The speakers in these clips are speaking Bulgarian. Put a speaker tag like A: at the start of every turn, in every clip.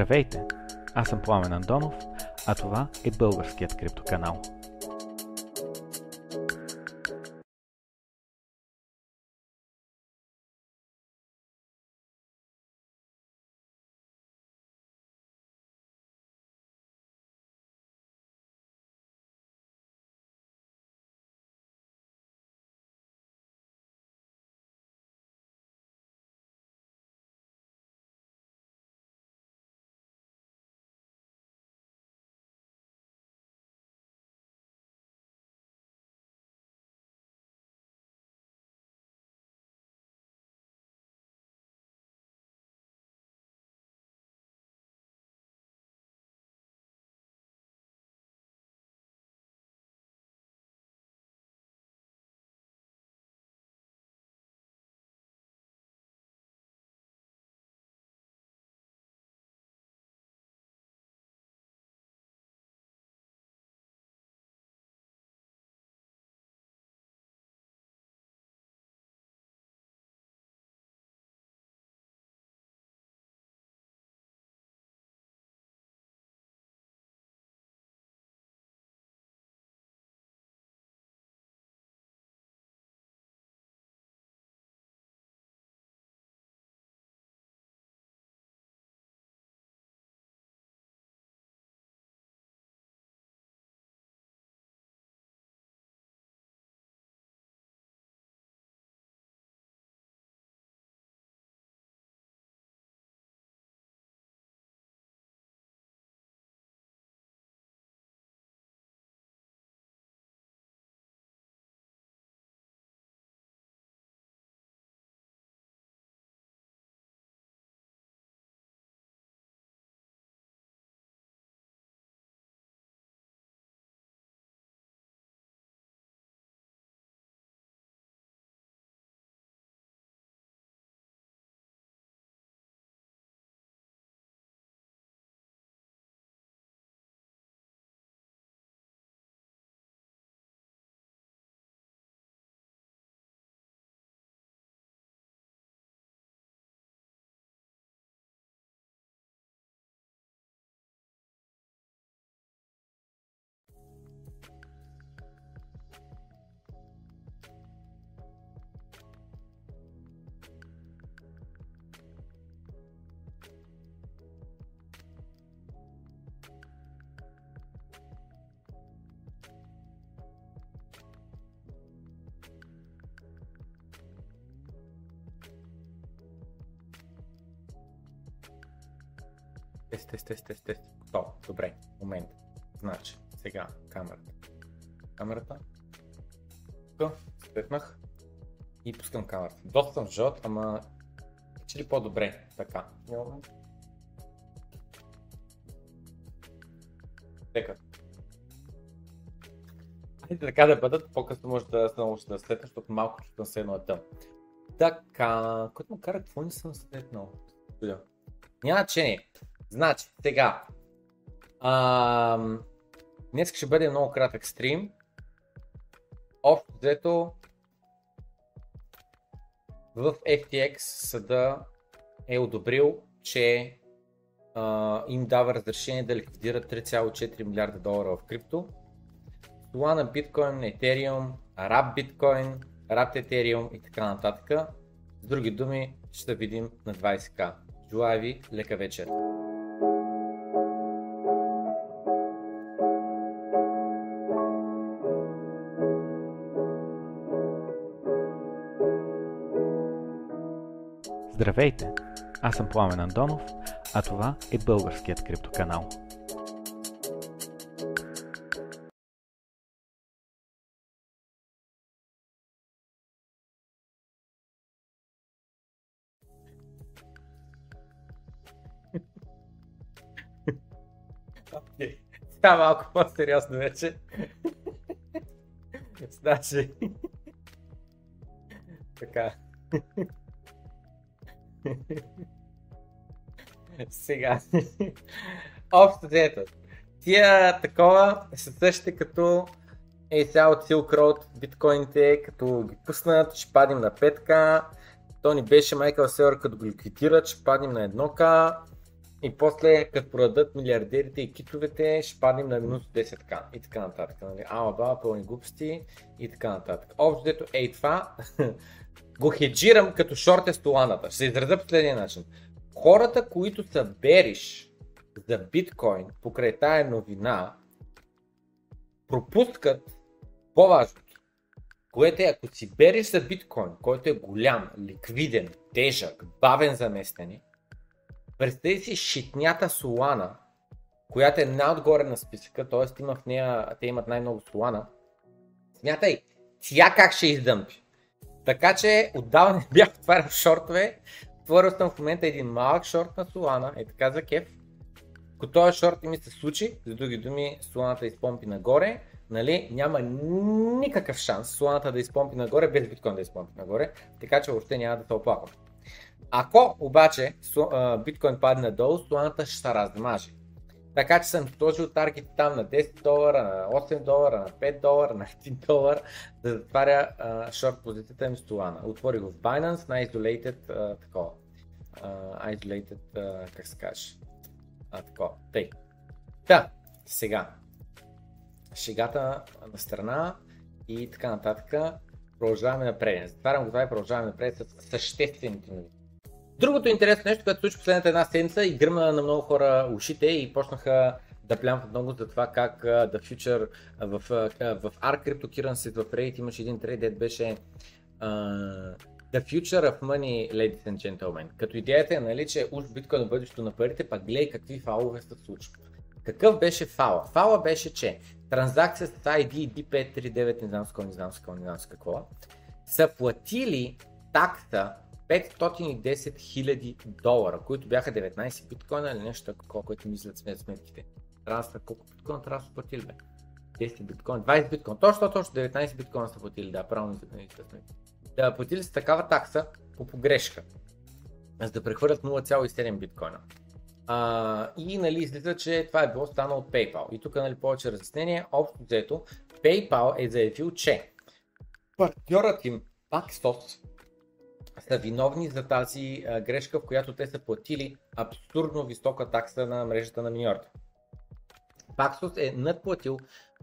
A: Здравейте! Аз съм Пламен Андонов, а това е българският криптоканал.
B: Тест, тест, тест, тест, тест. Готово. Добре. Момент. Значи, сега камерата. Камерата. Тук, светнах и пускам камерата. Доста съм жълт, ама че ли по-добре така. Тека. Айде така да бъдат, по-късно може да се научи да светна, защото малко чувствам се едно е тъм. Така, което му кара, какво не съм светнал? Няма значение. Значи, сега. Ам... Днес ще бъде много кратък стрим. Общо взето в FTX съда е одобрил, че а, им дава разрешение да ликвидират 3,4 милиарда долара в крипто. Това на биткоин, етериум, араб биткоин, араб етериум и така нататък. С други думи, ще видим на 20к. Желая ви лека вечер!
A: Здравейте! Аз съм Пламен Андонов, а това е българският криптоканал.
B: Сега малко по-сериозно вече. Значи... така. Сега. Общо взето. Тия такова са същите като е от Silk Road биткоините, като ги пуснат, ще падим на 5к. То ни беше Майкъл Селър, като го ликвидират, ще паднем на 1к. и после като продадат милиардерите и китовете, ще паднем на минус 10к и така нататък. Нали? Ала баба, пълни глупости и така нататък. Общо дето, ей това, го хеджирам като шорте столаната. Ще се изразя по следния начин. Хората, които са бериш за биткоин покрай тая новина, пропускат по-важното. Което е, ако си береш за биткоин, който е голям, ликвиден, тежък, бавен за местене, представи си шитнята Солана, която е най-отгоре на списъка, т.е. има в нея, те имат най-много Солана. Смятай, тя как ще издъмпи. Така че отдавна не бях отварял шортове, отворил съм в момента един малък шорт на Солана, е така за кеф. Ако този шорт ми се случи, за други думи, Соланата изпомпи нагоре, нали, няма никакъв шанс Соланата да изпомпи нагоре, без биткоин да изпомпи нагоре, така че въобще няма да се оплаквам. Ако обаче биткоин падне надолу, Соланата ще се размаже. Така че съм сложил таргет там на 10 долара, на 8 долара, на 5 долара, на 1 долар, да затваря шорт позицията ми с Solana. Отворих в Binance на isolated uh, такова. Uh, isolated, uh, как се каже? А, такова. Тъй. Та, сега шегата на страна и така нататък. Продължаваме напред. Затварям го това и продължаваме напред с съществените новини. Другото интересно нещо, което случи последната една седмица и гръмна на много хора ушите и почнаха да плямват много за това как The Future в, в ARK Cryptocurrency в Reddit имаше един трейд, дед беше uh, The Future of Money, ladies and gentlemen. Като идеята е, нали, че уж биткоин на бъдещето на парите, пак гледай какви фалове се случват. Какъв беше фала? Фала беше, че транзакция с ID D539, не знам с какво, не знам с какво, не знам с какво, са платили такса 510 000 долара, които бяха 19 биткоина или нещо такова, което мислят сме сметките. Трябва да колко биткоина трябва да са платили, бе? 10 биткоина, 20 биткоина, точно, точно 19 биткоина са платили, да, правилно са сметките. Да, платили са такава такса по погрешка, за да прехвърлят 0,7 биткоина. А, и нали, излиза, че това е било станало от PayPal. И тук нали, повече разяснение. Общо взето, PayPal е заявил, че партньорът им Paxos са виновни за тази а, грешка, в която те са платили абсурдно висока такса на мрежата на миньорите. Paxos е надплатил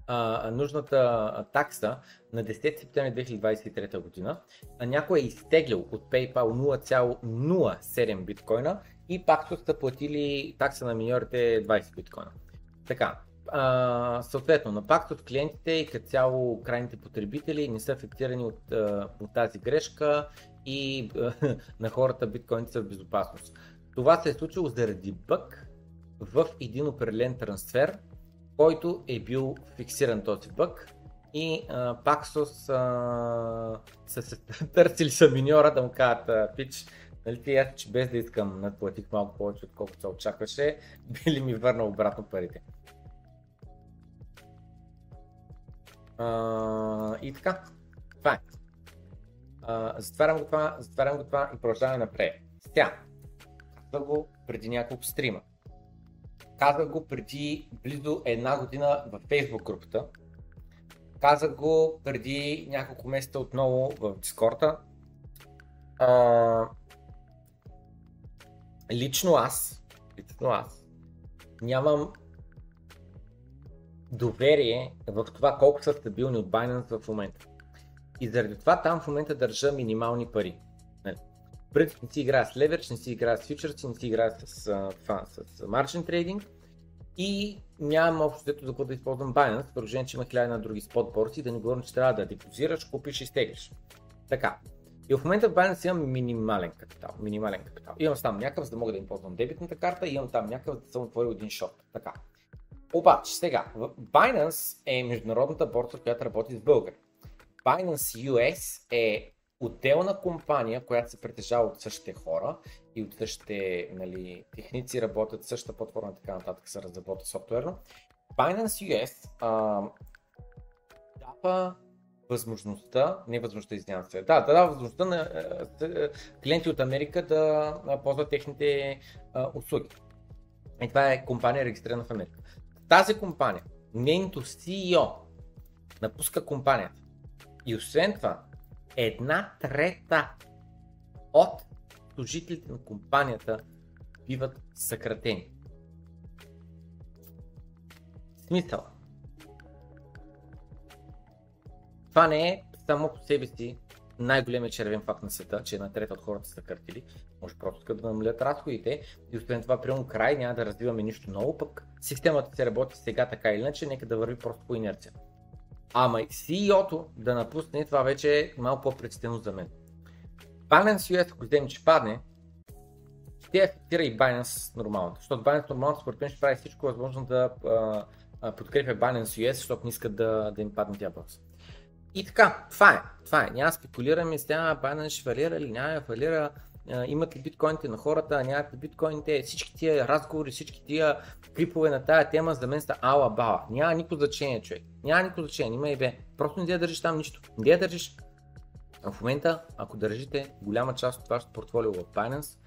B: а, нужната такса на 10 септември 2023 година, а някой е изтеглил от PayPal 0,07 биткоина и пак са платили такса на миньорите 20 биткоина. Така, а, съответно, на пакт от клиентите и като цяло крайните потребители не са афектирани от, от тази грешка и на хората биткоините са в безопасност. Това се е случило заради бък в един определен трансфер, който е бил фиксиран този бък и а, Paxos а, са се търсили са миньора да му кажат, пич, Нали ти аз, че без да искам надплатих малко повече, отколкото се очакваше, би ли ми върнал обратно парите. И така, това е. Затварям, го това, затварям го това и продължаваме напред. Сега, казах го преди няколко стрима. Казах го преди близо една година във Facebook групата. Казах го преди няколко месеца отново в Дискорда. А, лично аз, лично аз, нямам доверие в това колко са стабилни от Binance в момента. И заради това там в момента държа минимални пари. Нали. Принцип не си играя с leverage, не си играя с фьючерси, не си играя с, това, с margin trading и нямам общо за какво да използвам Binance, положение, че има хиляди на други спот борси, да не говорим, че трябва да депозираш, купиш и стеглиш. Така, и в момента в Binance имам минимален капитал. Минимален капитал. Имам там някакъв, за да мога да им ползвам дебитната карта, имам там някакъв, да съм отворил един шот. Така. Обаче, сега, Binance е международната борса, която работи с българи. Binance US е отделна компания, която се притежава от същите хора и от същите нали, техници, работят същата платформа и така нататък се разработва софтуерно. Binance US а, дава възможността, не възможността, извинявам се, да, да дава възможността на е, клиенти от Америка да ползват техните услуги. И това е компания регистрирана в Америка. Тази компания, нейното CEO напуска компанията. И освен това, една трета от служителите на компанията биват съкратени. Смисъл. Това не е само по себе си най-големият червен факт на света, че една трета от хората са картили. Може просто да намалят разходите и освен това, прямо край няма да развиваме нищо ново, пък системата се работи сега така или иначе, нека да върви просто по инерция. Ама CEO-то да напусне, това вече е малко по-предстено за мен. Binance US, ако вземем, че падне, ще афектира и Binance нормално. Защото Binance нормално според мен ще прави всичко възможно да а, а, подкрепя Binance US, защото не искат да, да им падне тя борса. И така, това е. Това е. Няма спекулираме с тя, Binance ще фалира или няма да фалира, имат ли биткоините на хората, нямат ли биткоините, всички тия разговори, всички тия крипове на тая тема за мен са ала бала. Няма никакво значение, човек. Няма никакво значение, има и бе. Просто не да държиш там нищо. Не да държиш. А в момента, ако държите голяма част от вашето портфолио в Binance,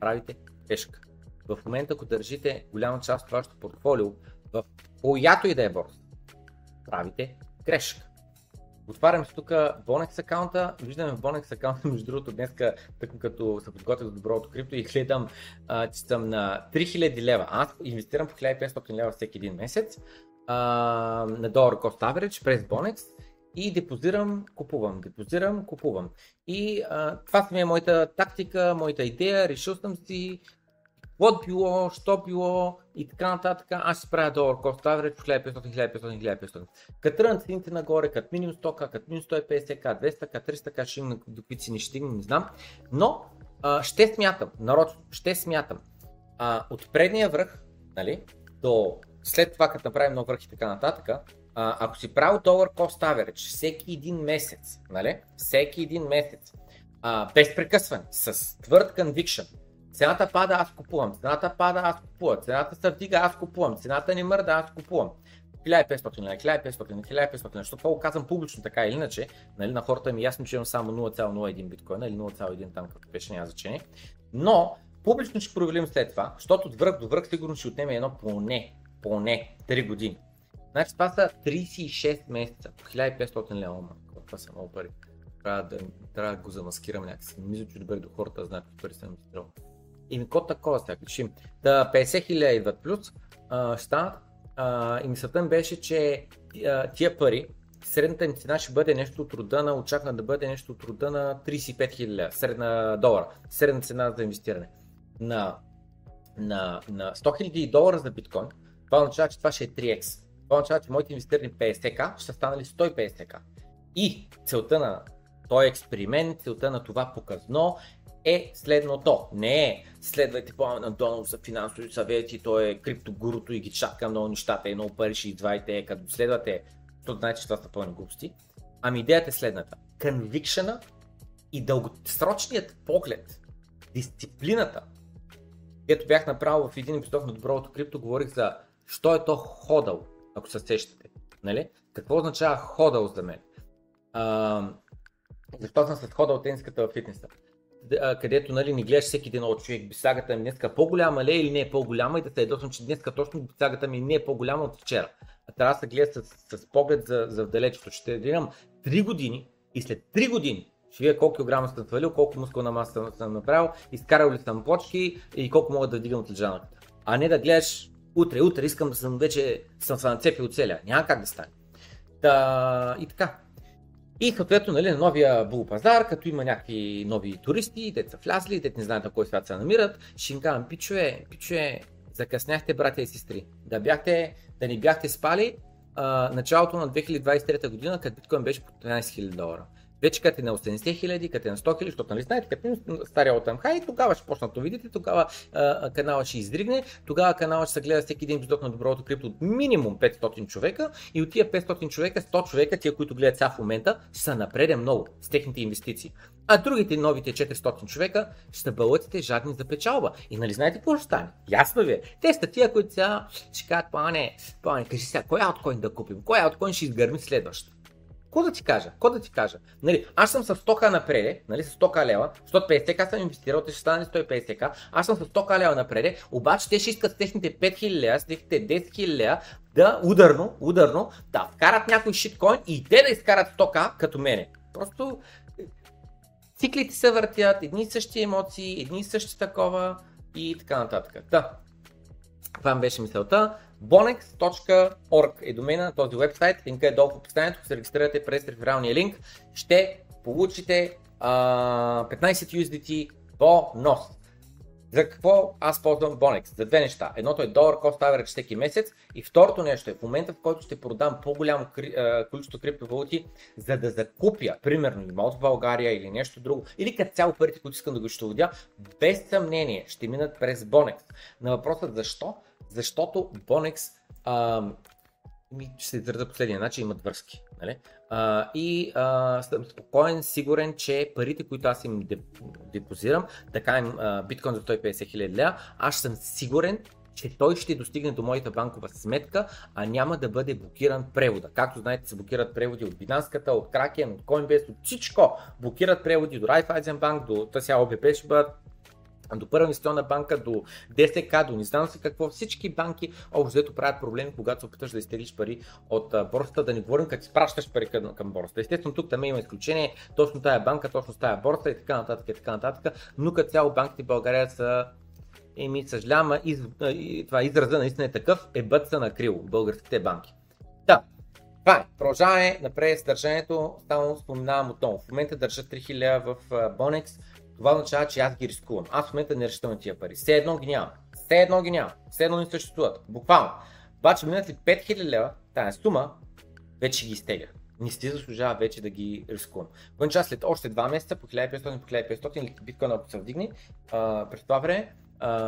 B: правите грешка. В момента, ако държите голяма част от вашето портфолио в която и да е борса, правите грешка. Отварям се тук Bonex аккаунта, виждаме в Bonex аккаунта, между другото днес, тъкмо като се подготвя за доброто крипто и гледам, а, че съм на 3000 лева. Аз инвестирам по 1500 лева всеки един месец а, на долар cost average през Bonex и депозирам, купувам, депозирам, купувам. И а, това ми е моята тактика, моята идея, решил съм си какво било, що било и така нататък. Аз ще правя долар cost average 1500, 1500, 1500. Като тръгнат цените нагоре, като минимум 100к, като минимум 150к, 200к, 300к, ще има до какви цени ще стигнем, не знам. Но а, ще смятам, народ, ще смятам. А, от предния връх, нали, до след това, като направим нов връх и така нататък, а, ако си правил долар cost average всеки един месец, нали, всеки един месец, а, без прекъсване, с твърд conviction, Цената пада, аз купувам. Цената пада, аз купувам. Цената се вдига, аз купувам. Цената не мърда, аз купувам. 1500 лева, 1500 1500 лева, защото това го казвам публично така или иначе, нали, на хората ми е ясно, че имам само 0,01 биткоина или 0,1 там, като беше, няма значение. Но публично ще провалим след това, защото от връх до връх сигурно ще отнеме едно поне, поне 3 години. Значи това са 36 месеца по 1500 лева, това са много пари. Трябва да, трябва да го замаскирам някакси. Мисля, че добре до хората знаят какви пари съм инвестирал. И ми какво такова сега решим? Да 50 хиляди идват плюс, а, станат. И мисълта ми беше, че а, тия пари, средната ни цена ще бъде нещо от рода на, очаквам да бъде нещо от рода на 35 хиляди средна долара, средна цена за инвестиране. На, на, на 100 хиляди долара за биткоин, това означава, че това ще е 3x. Това означава, че моите инвестирани 50к ще станали 150к. И целта на този експеримент, целта на това показно е следното. Не е следвайте Пламен Антонов за финансови съвети, той е криптогуруто и ги чака много нещата много пари ще извадите, като следвате, знаете, че това са пълни глупости. Ами идеята е следната. Конвикшена и дългосрочният поглед, дисциплината, където бях направил в един епизод на Доброто крипто, говорих за що е то ходъл, ако се сещате. Нали? Какво означава ходъл за мен? А, защо съм с ходъл тениската в фитнеса? Където нали, не гледаш всеки един от човек, бисагата ми днеска по-голяма ли е или не е по-голяма и да се ядосвам, че днеска точно бисагата ми не е по-голяма от вчера. А трябва да се гледа с, с поглед за, за вдалечето. Ще гледам 3 години и след 3 години ще видя колко килограма съм свалил, колко мускулна маса съм направил, изкарал ли съм почки и колко мога да вдигам от лежанката. А не да гледаш утре, утре искам да съм вече съм се нацепил целя. Няма как да стане. Та, и така. И съответно нали, на новия бул пазар, като има някакви нови туристи, те са влязли, те не знаят на кой свят се намират, ще им казвам, пичове, пичове, закъсняхте, братя и сестри. Да, бяхте, да не бяхте спали а, началото на 2023 година, като биткоин беше по 13 000 долара. Вече като е на 80 хиляди, като е на 100 хиляди, защото нали знаете, като е стария от хай, тогава ще почнат да видите, тогава а, канала ще издригне, тогава канала ще се гледа всеки един епизод на доброто крипто от минимум 500 човека и от тия 500 човека, 100 човека, тия, които гледат сега в момента, са напреде много с техните инвестиции. А другите новите 400 човека ще бъдете жадни за печалба. И нали знаете какво ще стане? Ясно ви е. Те са тия, които сега ще кажат, плане, плане, кажи сега, кой ауткоин да купим? Кой ауткоин ще изгърми следващ? Какво да ти кажа? Какво да ти кажа? Нали, аз съм с 100к напред, нали, с 100к лева, 150к съм инвестирал, те ще станат 150к, аз съм с 100к лева напред, обаче те ще искат с техните 5000 лева, с техните 10 000 лева да ударно, ударно, да вкарат някой шиткоин и те да изкарат 100к като мене. Просто циклите се въртят, едни и същи емоции, едни и същи такова. и така нататък. Та, това беше мисълта. bonex.org е домена на този вебсайт, линка е долу в описанието, се регистрирате през рефералния линк, ще получите а, 15 USDT бонус. За какво аз ползвам Bonex? За две неща. Едното е долар cost average всеки месец и второто нещо е в момента в който ще продам по-голямо количество криптовалути, за да закупя, примерно имот в България или нещо друго, или като цяло парите, които искам да го щоводя, без съмнение ще минат през Bonex. На въпросът защо? Защото Bonex а, ми ще се изразя последния начин, имат връзки. Нали? А, и а, съм спокоен, сигурен, че парите, които аз им депозирам, така им биткоин за 150 хиляди лева, аз съм сигурен, че той ще достигне до моята банкова сметка, а няма да бъде блокиран превода. Както знаете, се блокират преводи от Binance, от Kraken, от Coinbase, от всичко. Блокират преводи до Raiffeisen Bank, до ТСА ОБП ще бъдат до Първа инвестиционна банка, до ДСК, до не знам си какво, всички банки общо взето правят проблеми, когато се опиташ да изтеглиш пари от борсата, да не говорим като изпращаш пари към, към борсата. Естествено, тук там има изключение, точно тая банка, точно тая борса и така нататък и така нататък, но като цяло банките в България са Еми, съжалявам, из, това израза наистина е такъв, е бът са накрило българските банки. Да, това е. Продължаваме напред с държането, само споменавам отново. В момента държа 3000 в Bonex, това означава, че аз ги рискувам. Аз в момента не на тия пари. Все едно ги нямам. Все едно ги нямам. Все едно не съществуват. Буквално. Обаче минат ли 5000 лева, тази сума, вече ги изтегля. Не си заслужава вече да ги рискувам. Когато след още 2 месеца, по 1500, по 1500 или биткоин, ако се вдигне, през това време,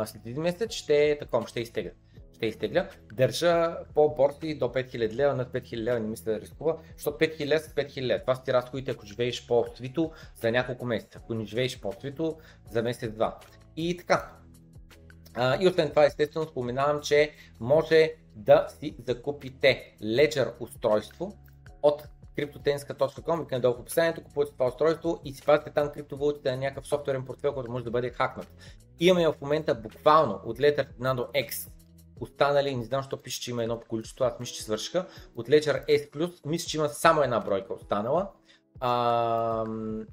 B: след един месец ще е таком, ще изтегля ще изтегля. Държа по борси до 5000 лева, над 5000 лева не мисля да рискува, защото 5000 с 5000 лева. Това са ти разходите, ако живееш по-свито за няколко месеца, ако не живееш по-свито за месец-два. И така. А, и освен това, естествено, споменавам, че може да си закупите Ledger устройство от cryptotenska.com и надолу в описанието, купувате това устройство и си пазите там криптовалутите на някакъв софтуерен портфел, който може да бъде хакнат. Имаме в момента буквално от 1 до X останали, не знам, защо пише, че има едно количество, аз мисля, че свършиха. От Ledger S+, мисля, че има само една бройка останала. А,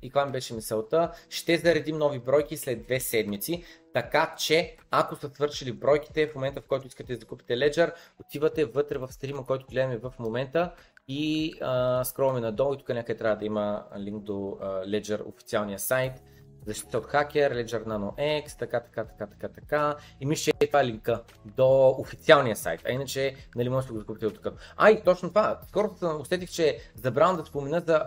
B: и това ми беше мисълта. Ще заредим нови бройки след две седмици, така че ако са свършили бройките в момента в който искате да закупите Ledger, отивате вътре в стрима, който гледаме в момента и а, скролваме надолу и тук някъде трябва да има линк до а, Ledger официалния сайт защита от хакер, Ledger Nano X, така, така, така, така, така. И мисля, че това е линка до официалния сайт, а иначе нали може да го закупите от тук. А и точно това, скоро усетих, че забравям да спомена за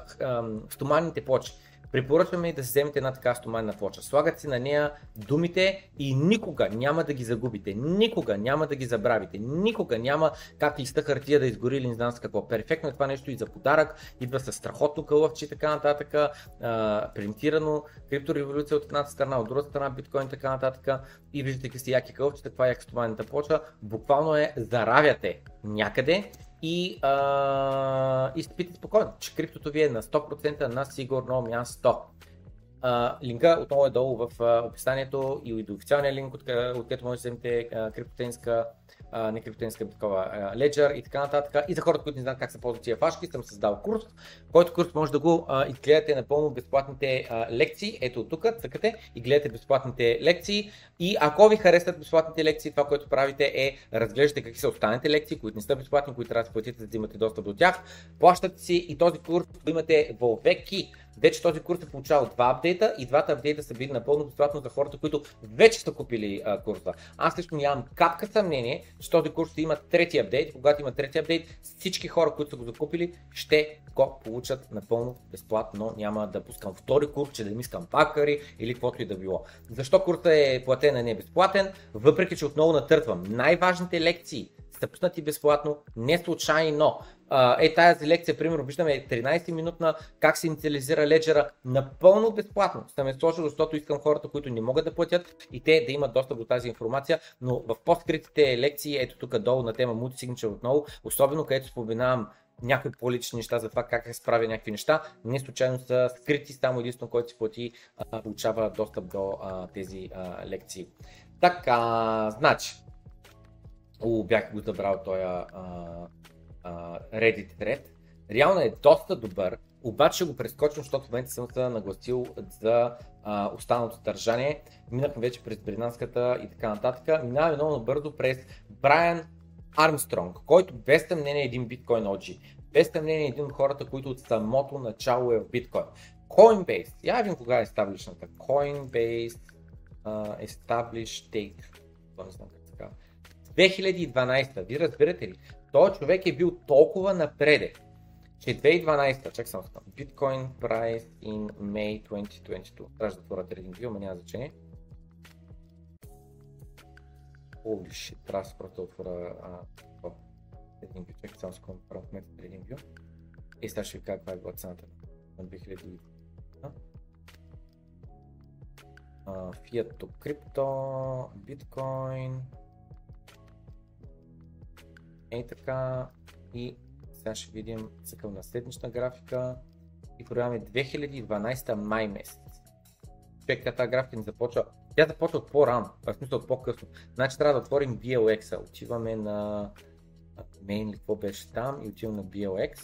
B: стоманните плочи. Препоръчваме да си вземете една така стоманна плоча. Слагат си на нея думите и никога няма да ги загубите. Никога няма да ги забравите. Никога няма как листа хартия да изгори или не знам с какво. Перфектно е това нещо и за подарък. Идва с страхотно кълъвче и така нататък. А, принтирано. Криптореволюция от едната страна, от другата страна биткоин и така нататък. И виждате какви яки кълъвчета, това е яка стоманната плоча. Буквално е заравяте някъде и, а, и спите спокойно, че криптото ви е на 100% на сигурно място. А, линка отново е долу в описанието и до официалния линк, откъдето може да вземете криптотенска не криптотенска такова Ledger и така нататък. И за хората, които не знаят как се ползват тия фашки, съм създал курс, който курс може да го а, изгледате напълно безплатните а, лекции. Ето тук, цъкате и гледате безплатните лекции. И ако ви харесват безплатните лекции, това, което правите е разглеждате какви са останалите лекции, които не са безплатни, които трябва да платите, за да имате достъп до тях. Плащате си и този курс имате веки. Вече този курс е получавал два апдейта и двата апдейта са били напълно безплатно за хората, които вече са купили а, курса. Аз лично нямам капка съмнение, че този курс ще има трети апдейт. Когато има трети апдейт, всички хора, които са го закупили, ще го получат напълно безплатно. Няма да пускам втори курс, че да им искам пакари или каквото и да било. Защо курсът е платен, а не е безплатен? Въпреки, че отново натъртвам най-важните лекции са пуснати безплатно, не случайно. Е, тази лекция, примерно, виждаме 13 минутна как се инициализира леджера напълно безплатно. Съм е сложил, защото искам хората, които не могат да платят и те да имат достъп до тази информация, но в по-скритите лекции, ето тук долу на тема Multisignature отново, особено където споменавам някои по-лични неща за това как се справя някакви неща, не случайно са скрити, само единствено който си плати получава достъп до а, тези а, лекции. Така, значи, О, бях го забрал този Reddit thread. Реално е доста добър, обаче го прескочвам, защото в момента съм се нагласил за а, останалото държание. Минахме вече през британската и така нататък. Минаваме много набързо през Брайан Армстронг, който без съмнение е един биткоин OG. Без съмнение е един от хората, които от самото начало е в биткоин. Coinbase, я видим кога е establishната. Coinbase uh, Establish Take. Това не знам как така. 2012, ви разбирате ли? Този човек е бил толкова напреде, че 2012, чак само Bitcoin price in May 2022. Трябва да отворя TradingView, но няма значение. Holy shit, трябва да просто отворя TradingView. Чакай само секунда, правя момента TradingView. И сега ще ви кажа каква е била цената на 2000. Fiat to Crypto. Ей така. И сега ще видим цъкъл на седмична графика. И програма 2012 май месец. Човек, тази графика ни започва. Тя започва от по-рано, в смисъл по-късно. Значи трябва да отворим BLX. Отиваме на main какво беше там и отивам на BLX.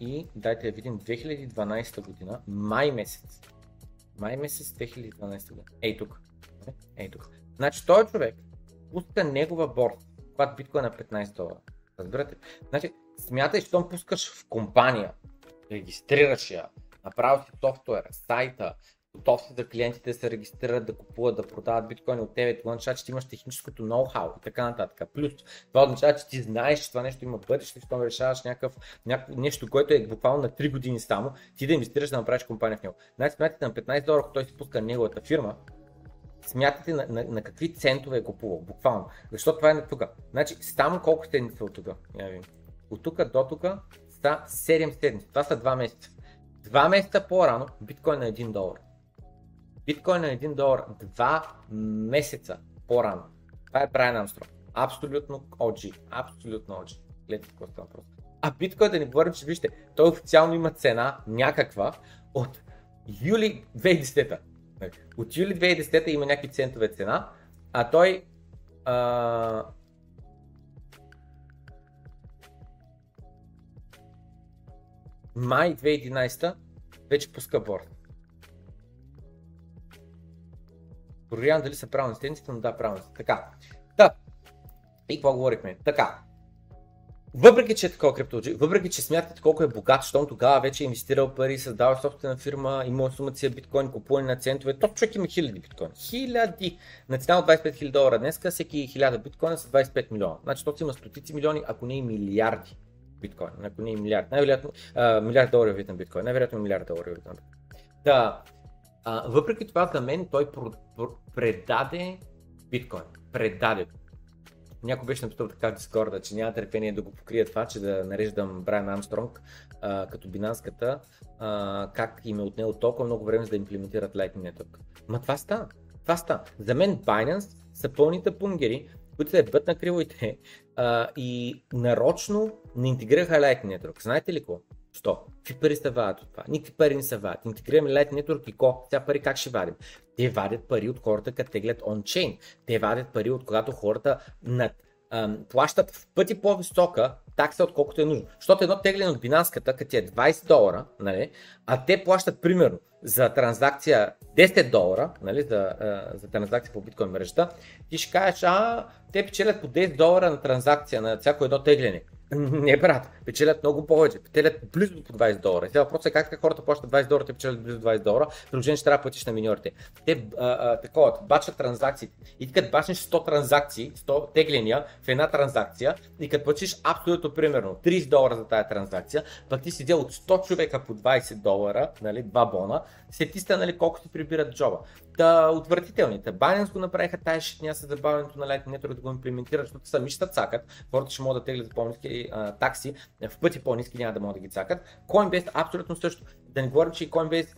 B: И дайте да видим 2012 година, май месец. Май месец 2012 година. Ей тук. Ей тук. Значи този човек пуска негова борса, когато биткоин е на 15 долара. Разбирате? Значи, смятай, щом пускаш в компания, регистрираш я, направил си софтуера, сайта, готов си за клиентите да се регистрират, да купуват, да продават биткоини от тебе, това означава, че ти имаш техническото ноу-хау и така нататък. Плюс това означава, че ти знаеш, че това нещо има бъдеще, щом решаваш някакъв, някакъв, нещо, което е буквално на 3 години само, ти да инвестираш да направиш компания в него. Значи смятате на 15 долара, той си пуска неговата фирма, смятате на, на, на, какви центове е купувал, буквално. Защото това е тук. Значи, само колко седмици от тук? От тук до тук са 7 седмици. Това са 2 месеца. Два месеца по-рано биткоин на 1 долар. Биткоин на 1 долар 2 месеца по-рано. Това е Брайан Амстронг. Абсолютно OG. Абсолютно OG. Гледайте какво става въпрос. А биткоин да ни говорим, че вижте, той официално има цена някаква от юли 2010. От юли 2010 има някакви центове цена, а той а... май 2011 вече пуска борт. Проверявам дали са правилни седмиците, но да, правилни. Така. Да. И какво говорихме? Така. Въпреки, че е такова криптологи, въпреки, че смятате колко е богат, щом тогава вече е инвестирал пари, създава собствена фирма, има сумация биткоин, купуване на центове, то човек има хиляди биткоини. Хиляди! На цена от 25 000 долара днес, всеки 1000 биткоина са 25 милиона. Значи то има стотици милиони, ако не и милиарди биткоин, ако не и милиард. Най-вероятно милиард долари вид на биткоин, най-вероятно милиард долари вид на биткоин. Да, а, въпреки това за мен той предаде биткоин. Предаде. Някой беше написал така в Дискорда, че няма търпение да го покрия това, че да нареждам Брайан Армстронг а, като бинанската, а, как им е отнело толкова много време за да имплементират Lightning Network. Ма това стана. Това стана. За мен Binance са пълните пунгери, които се бът на кривоите а, и нарочно не интегрираха Lightning Network. Знаете ли какво? Що? Какви пари се вадят от това? Никакви пари не се вадят. Интегрираме Lightning Network и ко? Сега пари как ще вадим? Те вадят пари от хората, като теглят ончейн. Те вадят пари от когато хората над, ам, плащат в пъти по-висока такса, отколкото е нужно. Защото едно тегляне от бинанската, като е 20 долара, нали, а те плащат примерно за транзакция 10 долара, нали, за, за транзакция по биткоин мрежата, ти ще кажеш, а те печелят по 10 долара на транзакция на всяко едно тегляне. Не, брат, печелят много повече. Печелят близо по 20 долара. Сега въпросът е как хората плащат 20 долара, те печелят близо 20 долара, приложение ще трябва да платиш на миньорите. Те а, такова, бачат транзакции. И като бачнеш 100 транзакции, 100 тегления в една транзакция, и като платиш абсолютно примерно 30 долара за тази транзакция, пък ти си дел от 100 човека по 20 долара, нали, 2 бона, се ти нали, колко ти прибират джоба. Та, отвратителните. Binance го направиха тази шитня с забавянето на Lightning Network да го имплементират, защото сами ще цакат. Хората ще могат да теглят за а, такси, в пъти по-низки няма да могат да ги цакат. Coinbase абсолютно също. Да не говорим, че и Coinbase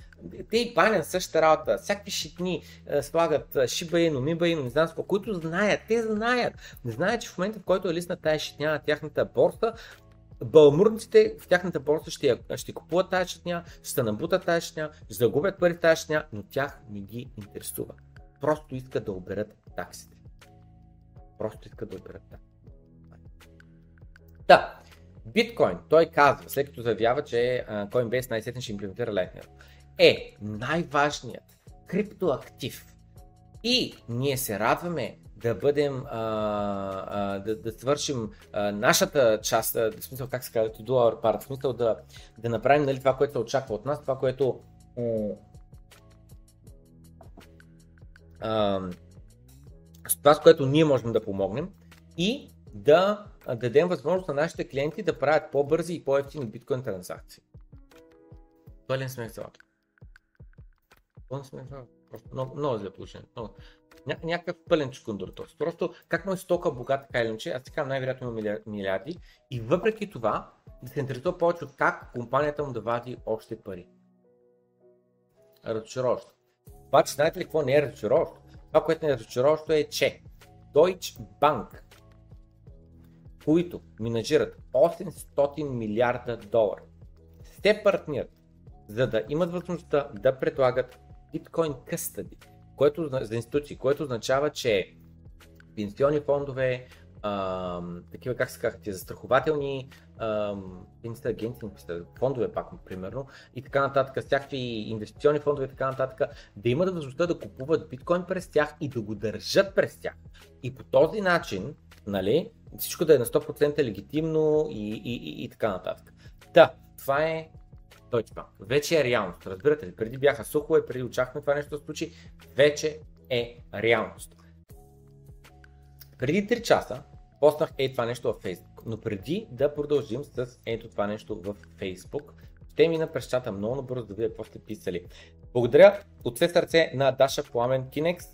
B: те и Binance същата работа, всякакви шитни слагат Shiba Inu, Miba Inu, не знам какво, които знаят, те знаят. Не знаят, че в момента, в който е лисна тази шитня на тяхната борса, Балмурниците в тяхната борса ще, ще купуват тази шитня, ще набутат тази шитня, ще загубят пари тази шитня, но тях не ги интересува. Просто искат да оберат таксите. Просто искат да оберат таксите. Да. Биткоин, той казва, след като заявява, че Coinbase най-сетне ще имплементира Lightning, е най-важният криптоактив. И ние се радваме да бъдем, а, а, да, да свършим а, нашата част, в смисъл как се казва, to do our part, в смисъл да, да направим нали, това, което се очаква от нас, това, което а, това, с което ние можем да помогнем и да дадем възможност на нашите клиенти да правят по-бързи и по-ефтини биткоин транзакции. Пълен смех цялата. Пълен смех Просто много, много зле положение. Много. Ня, някакъв пълен чукундур. Просто как му е стока богат така или иначе, аз така най-вероятно има милиарди и въпреки това да се интересува повече от как компанията му да вади още пари. Разочароващо. Обаче знаете ли какво не е разочароващо? Това, което не е разочароващо е, че Deutsche Bank, които менажират 800 милиарда долара, се партнират, за да имат възможността да предлагат Bitcoin Custody, което, за институции, което означава, че пенсионни фондове, ам, такива как се казват, застрахователни агенции, фондове пак, примерно, и така нататък, всякакви инвестиционни фондове и така нататък, да имат възможността да купуват биткоин през тях и да го държат през тях. И по този начин, нали, всичко да е на 100% легитимно и, и, и, и така нататък. Да, това е Deutsche Bank. Вече е реалност. Разбирате ли? Преди бяха сухове, преди очакваме това нещо да случи. Вече е реалност. Преди 3 часа поснах е това нещо в Facebook. Но преди да продължим с ето това нещо в Facebook, ще мина през чата много набързо да видя какво сте писали. Благодаря от все сърце на Даша Пламен Кинекс,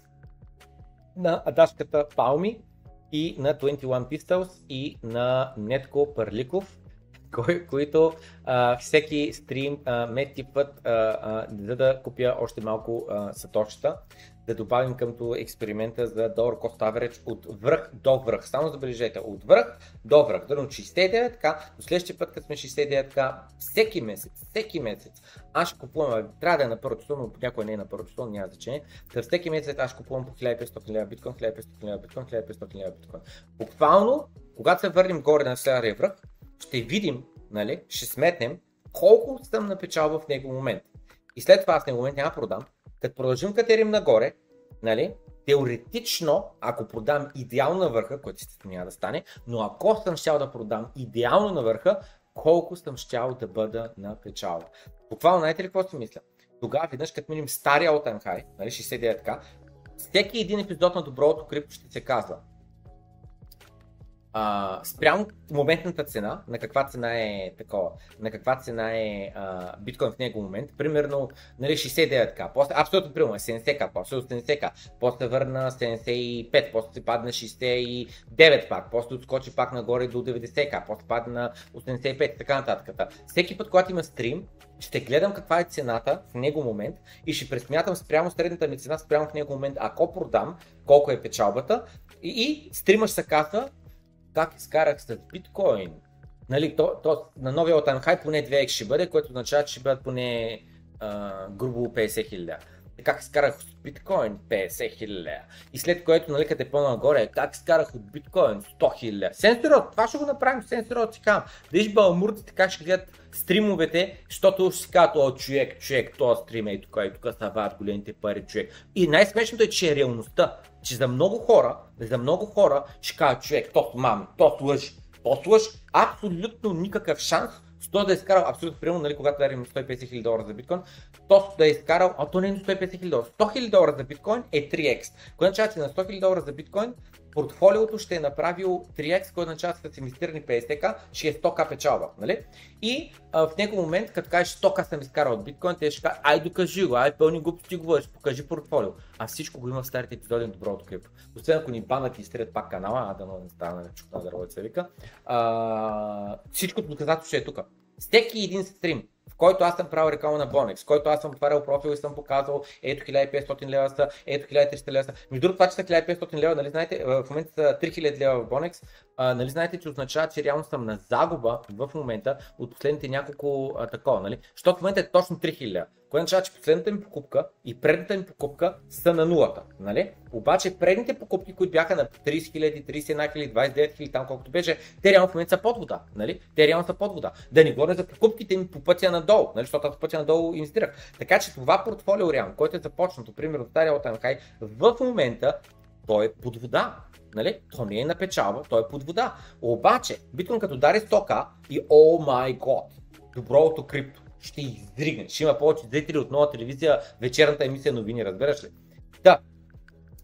B: на Адашката Палми и на 21 Pistols и на Нетко Парликов кои, които а, всеки стрим а, ме типват, а, а, за да купя още малко а, саточета, да добавим къмто експеримента за долар cost average от връх до връх. Само забележете, от връх до връх. Дърно 69 така, до следващия път, като сме 69 така, всеки месец, всеки месец, аз ще купувам, трябва да е на първо число, но някой не е на първо число, няма значение. Та всеки месец аз купувам по 1500 лева биткоин, 1500 лева биткоин, 1500 лева биткоин. Буквално, когато се върнем горе на следващия връх, ще видим, нали, ще сметнем колко съм на печалба в него момент. И след това аз него момент няма продам. Като продължим катерим нагоре, нали, теоретично, ако продам идеално на върха, което естествено няма да стане, но ако съм щял да продам идеално на върха, колко съм щял да бъда на печалба. Буквално, знаете ли какво си мисля? Тогава, веднъж като минем стария all time high, нали, 69 така, всеки един епизод на доброто крипто ще се казва а, спрямо моментната цена, на каква цена е такова, на каква цена е а, биткоин в него момент, примерно нали, 69к, после, абсолютно примерно 70к, после 80к, после върна 75, после се падна 69 пак, после отскочи пак нагоре до 90к, после падна на 85 и така нататък. Всеки път, когато има стрим, ще гледам каква е цената в него момент и ще пресмятам спрямо средната ми цена, спрямо в него момент, ако продам, колко е печалбата и, и стрима ще се казва как изкарах с биткоин. Нали, то, то, на новия All High поне 2x ще бъде, което означава, че ще бъдат поне а, грубо 50 хиляди. Как изкарах от биткоин 50 хиляди. И след което, нали, като е по-нагоре, как изкарах от биткоин 100 хиляди. Сенсорот, това ще го направим, сенсорот си казвам. Виж балмурците как ще гледат стримовете, защото ще си казват, о, човек, човек, този стрим е тук и тук стават големите пари, човек. И най-смешното е, че е реалността че за много хора, за много хора ще кажа човек, то мами, то лъж, то лъж, абсолютно никакъв шанс, то да е изкарал, абсолютно примерно, нали, когато дарим 150 хиляди долара за биткоин, то да е изкарал, а то не е 150 хиляди долара, 100 хиляди долара за биткоин е 3x. Което означава, на 100 хиляди долара за биткоин портфолиото ще е направил 3x, който означава с инвестирани 50к, ще е 100к печалба. Нали? И а, в него момент, като кажеш 100к съм изкарал от биткоин, те ще кажат, ай докажи го, ай пълни глупости говориш, покажи портфолио. А всичко го има в старите епизоди на доброто крипто. Освен ако ни банат и изтрият пак канала, а да не стана на чукна да работи се вика, а, всичкото доказателство ще е тук. Всеки един стрим, който аз съм правил реклама на в който аз съм отварял профил и съм показал ето 1500 лева са, ето 1300 лева са. Между другото, това, че са 1500 лева, нали знаете, в момента са 3000 лева в Bonex, а, нали знаете, че означава, че реално съм на загуба в момента от последните няколко а, такова, нали? Защото в момента е точно 3000 лева. Което означава, че последната ми покупка и предната ми покупка са на нулата. Нали? Обаче предните покупки, които бяха на 30 000, 31 000, 29 000, там колкото беше, те реално в момента са под вода. Нали? Те реално са под вода. Да не говоря за покупките ми по пътя надолу, нали? защото по пътя надолу инвестирах. Така че това портфолио реално, което е започнато, примерно от стария Хай, в момента той е под вода. Нали? То не е на печалба, той е под вода. Обаче, биткоин като дари стока и о май год, доброто крипто, ще издригне. Ще има повече зрители от нова телевизия, вечерната емисия новини, разбираш ли? Да.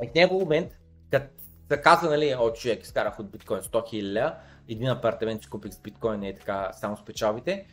B: И в него момент, като се казва, нали, от човек, изкарах от биткоин 100 000 един апартамент си купих с биткоин и е така само с печалбите,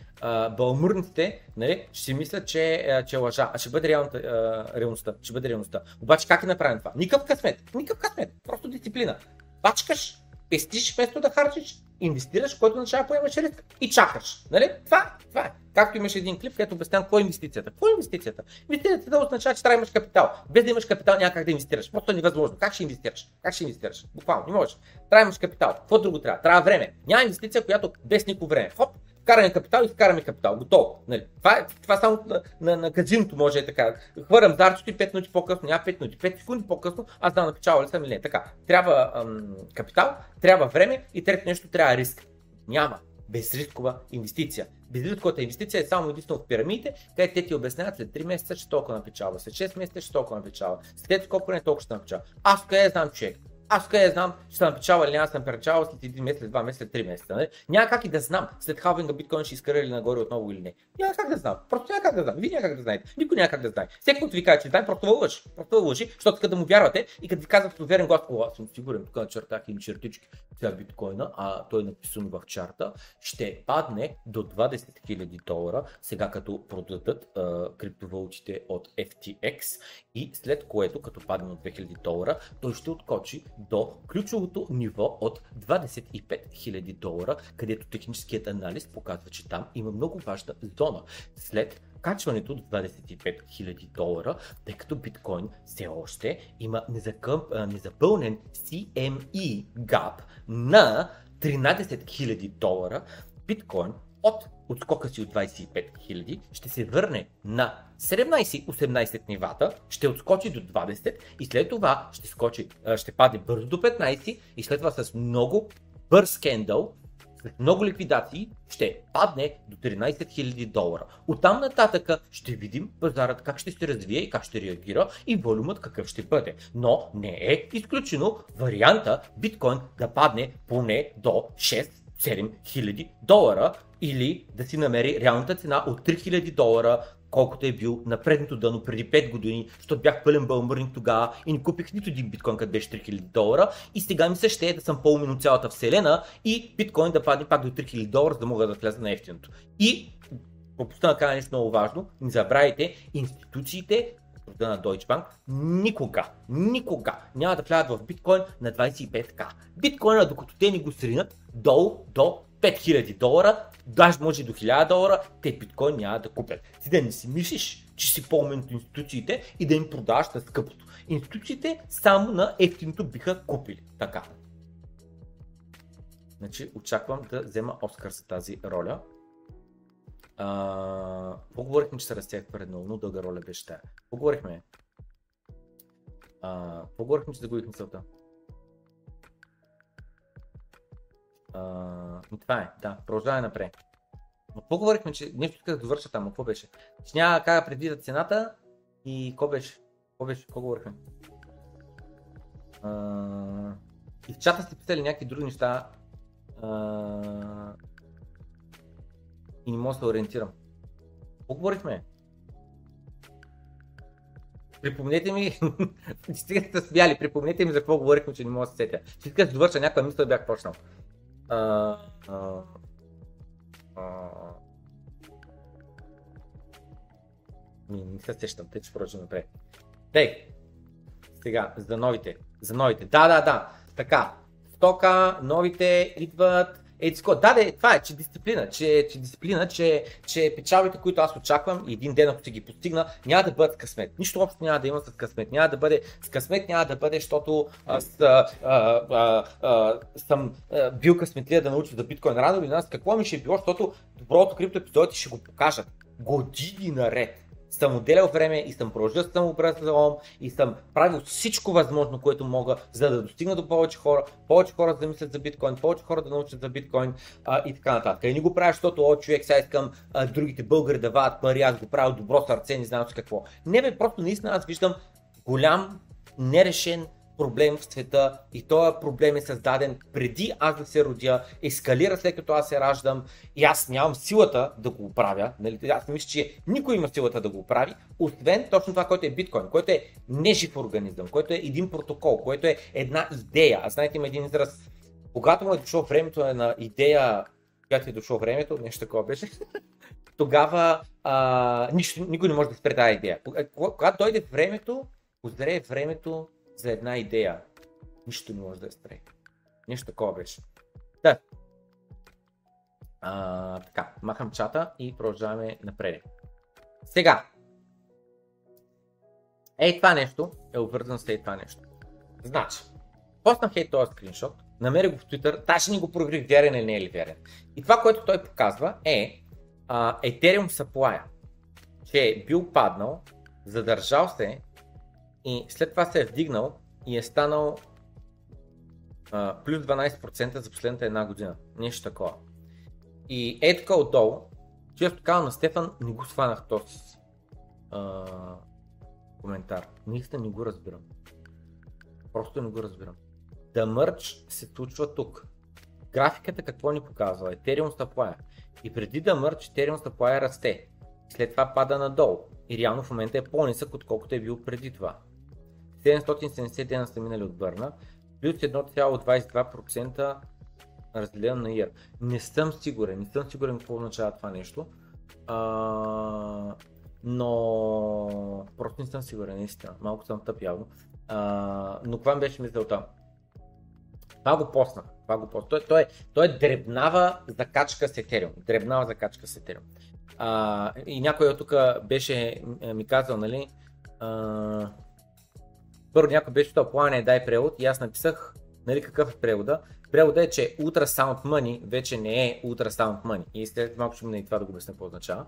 B: балмурниците нали, ще си мислят, че, че е лъжа, а ще бъде реалната, а, реалността. Ще бъде реалността. Обаче как е направен това? Никакъв късмет, никакъв късмет, просто дисциплина. Пачкаш, пестиш вместо да харчиш, инвестираш, който означава поемаш риск и чакаш. Нали? Това, това е. Както имаш един клип, където обяснявам какво е инвестицията. Какво е инвестицията? Инвестицията означава, че трябва да имаш капитал. Без да имаш капитал няма как да инвестираш. Просто е невъзможно. Как ще инвестираш? Как ще инвестираш? Буквално, не можеш. Трябва да имаш капитал. Какво друго трябва? Трябва време. Няма инвестиция, която без никакво време. Хоп, вкараме капитал и вкараме капитал. Готово. Нали? Това, е, това само на, на, на казиното може е така. Хвърам дарчето и 5 минути по-късно, няма 5 минути, 5 секунди по-късно, аз знам на ли съм или не. Така. Трябва ам, капитал, трябва време и трето нещо трябва риск. Няма безрискова инвестиция. Безрисковата инвестиция е само единствено в пирамидите, където те ти обясняват след 3 месеца ще толкова напечава, след 6 месеца ще толкова напечава, след колко не толкова ще напечава. Аз къде знам човек? Аз къде знам, ще съм напечава или няма съм напечава след един месец, след два месеца, след три месеца. Нали? Няма как и да знам след халвинга биткоин ще изкара ли нагоре отново или не. Няма как да знам. Просто няма как да знам. Вие няма как да знаете. Никой няма как да знае. Всеки, който ви каже, че знае, просто лъжи. Просто лъжи, защото иска да му вярвате и като ви казват уверен глас, аз съм сигурен, тук на чертах им чертички, сега биткоина, а той е написано в чарта, ще падне до 20 000 долара, сега като продадат криптовалутите от FTX и след което, като падне от 2000 долара, той ще откочи до ключовото ниво от 25 000 долара, където техническият анализ показва, че там има много важна зона. След качването до 25 000 долара, тъй като биткоин все още има незакъм, незапълнен CME gap на 13 000 долара, биткоин от отскока си от 25 000 ще се върне на 17-18 нивата, ще отскочи до 20 и след това ще, скочи, ще падне бързо до 15 и след това с много бърз скендъл, с много ликвидации, ще падне до 13 000 долара. Оттам нататък ще видим пазарът как ще се развие и как ще реагира и волюмът какъв ще бъде. Но не е изключено варианта биткоин да падне поне до 6 7 000 долара или да си намери реалната цена от 3000 долара, колкото е бил на предното дъно преди 5 години, защото бях пълен бълмърник тогава и не купих нито един биткоин, като беше 3000 долара и сега ми се ще е да съм по от цялата вселена и биткоин да падне пак до 3000 долара, за да мога да вляза на ефтиното. И пропуска да кажа нещо много важно, не забравяйте, институциите труда на Deutsche Bank, никога, никога няма да влязат в биткоин на 25к. Биткоина, докато те ни го сринат, долу до 5000 долара, даже може до 1000 долара, те биткоин няма да купят. Ти да не си мислиш, че си по-умен от институциите и да им продаваш на скъпото. Институциите само на ефтиното биха купили. Така. Значи очаквам да взема Оскар за тази роля. А, поговорихме, че се разтях пред много, но дълга роля беше тая. Поговорихме. А, поговорихме, че загубих мисълта. А, това е, да, продължаваме напред. Но поговорихме, че нещо исках да довърша там, какво беше? Че няма как да предвида цената и какво беше? Какво беше? Какво говорихме? А, и в чата сте писали някакви други неща. А, и не мога да се ориентирам. Какво говорихме? Припомнете ми, стига сте смяли, припомнете ми за какво говорихме, че не мога да се сетя. Исках да довърша някаква мисъл, бях почнал. А, а, а... Не се сещам, те ще продължим напред. Тей, сега, за новите. За новите. Да, да, да. Така, стока, новите идват Ей, тако, да, това е, че дисциплина, че, че дисциплина, че, че печалбите, които аз очаквам и един ден, ако си ги постигна, няма да бъдат късмет. Нищо общо няма да има с късмет. Няма да бъде с късмет, няма да бъде, защото аз а, а, а, а, съм а, бил късметлия да науча за биткоин рано или нас. Какво ми ще е било, защото доброто крипто епизодите ще го покажат години наред съм отделял време и съм продължил съм образован и съм правил всичко възможно, което мога, за да достигна до повече хора, повече хора да мислят за биткоин, повече хора да научат за биткоин а, и така нататък. И не го правя, защото о, човек, сега искам а, другите българи да вадат пари, аз го правя добро сърце, не знам какво. Не бе, просто наистина аз виждам голям нерешен проблем в света и този проблем е създаден преди аз да се родя, ескалира след като аз се раждам и аз нямам силата да го оправя. Нали? Аз мисля, че никой има силата да го оправи, освен точно това, което е биткоин, който е нежив организъм, който е един протокол, който е една идея. Аз знаете има един израз, когато му е дошло времето на идея, когато е дошло времето, нещо такова беше, тогава а, нищо, никой не може да спре тази идея. Когато дойде времето, озрее времето за една идея. Нищо не може да я спре. Нещо такова беше. Да. А, така, махам чата и продължаваме напред. Сега. Ей това нещо е обвързано с ей това нещо. Значи, поснах ей този скриншот, намеря го в Twitter, даже не го проверих верен или не е ли верен. И това, което той показва е а, Ethereum supply, че е бил паднал, задържал се и след това се е вдигнал и е станал а, плюс 12% за последната една година. Нещо такова. И е така отдолу, често казвам на Стефан, не го сванах този коментар. Наистина не го разбирам. Просто не го разбирам. Да мърч се случва тук. Графиката какво ни показва? Ethereum supply. И преди да мърч, Ethereum supply расте. След това пада надолу. И реално в момента е по-нисък, отколкото е бил преди това. 770 дена са минали от бърна, плюс 1,22% разделено на year. Не съм сигурен, не съм сигурен какво означава това нещо, а, но просто не съм сигурен, наистина, малко съм тъп явно. А, но това беше мисълта. Това го посна. Това го посна. Той, той, той е дребнава закачка с Ethereum. Дребнава закачка с Ethereum. А, и някой от тук беше ми казал, нали, а, първо някой беше читал плане дай превод и аз написах нали, какъв е превода. Превода е, че Ultrasound Money вече не е Ultrasound Money. И след малко ще и това да го обясня какво означава.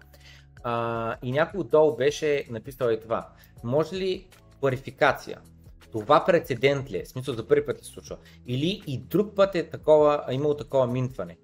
B: А, и някой отдолу беше написал и това. Може ли кларификация? Това прецедент ли е? В смисъл за първи път се случва. Или и друг път е такова, имало такова минтване.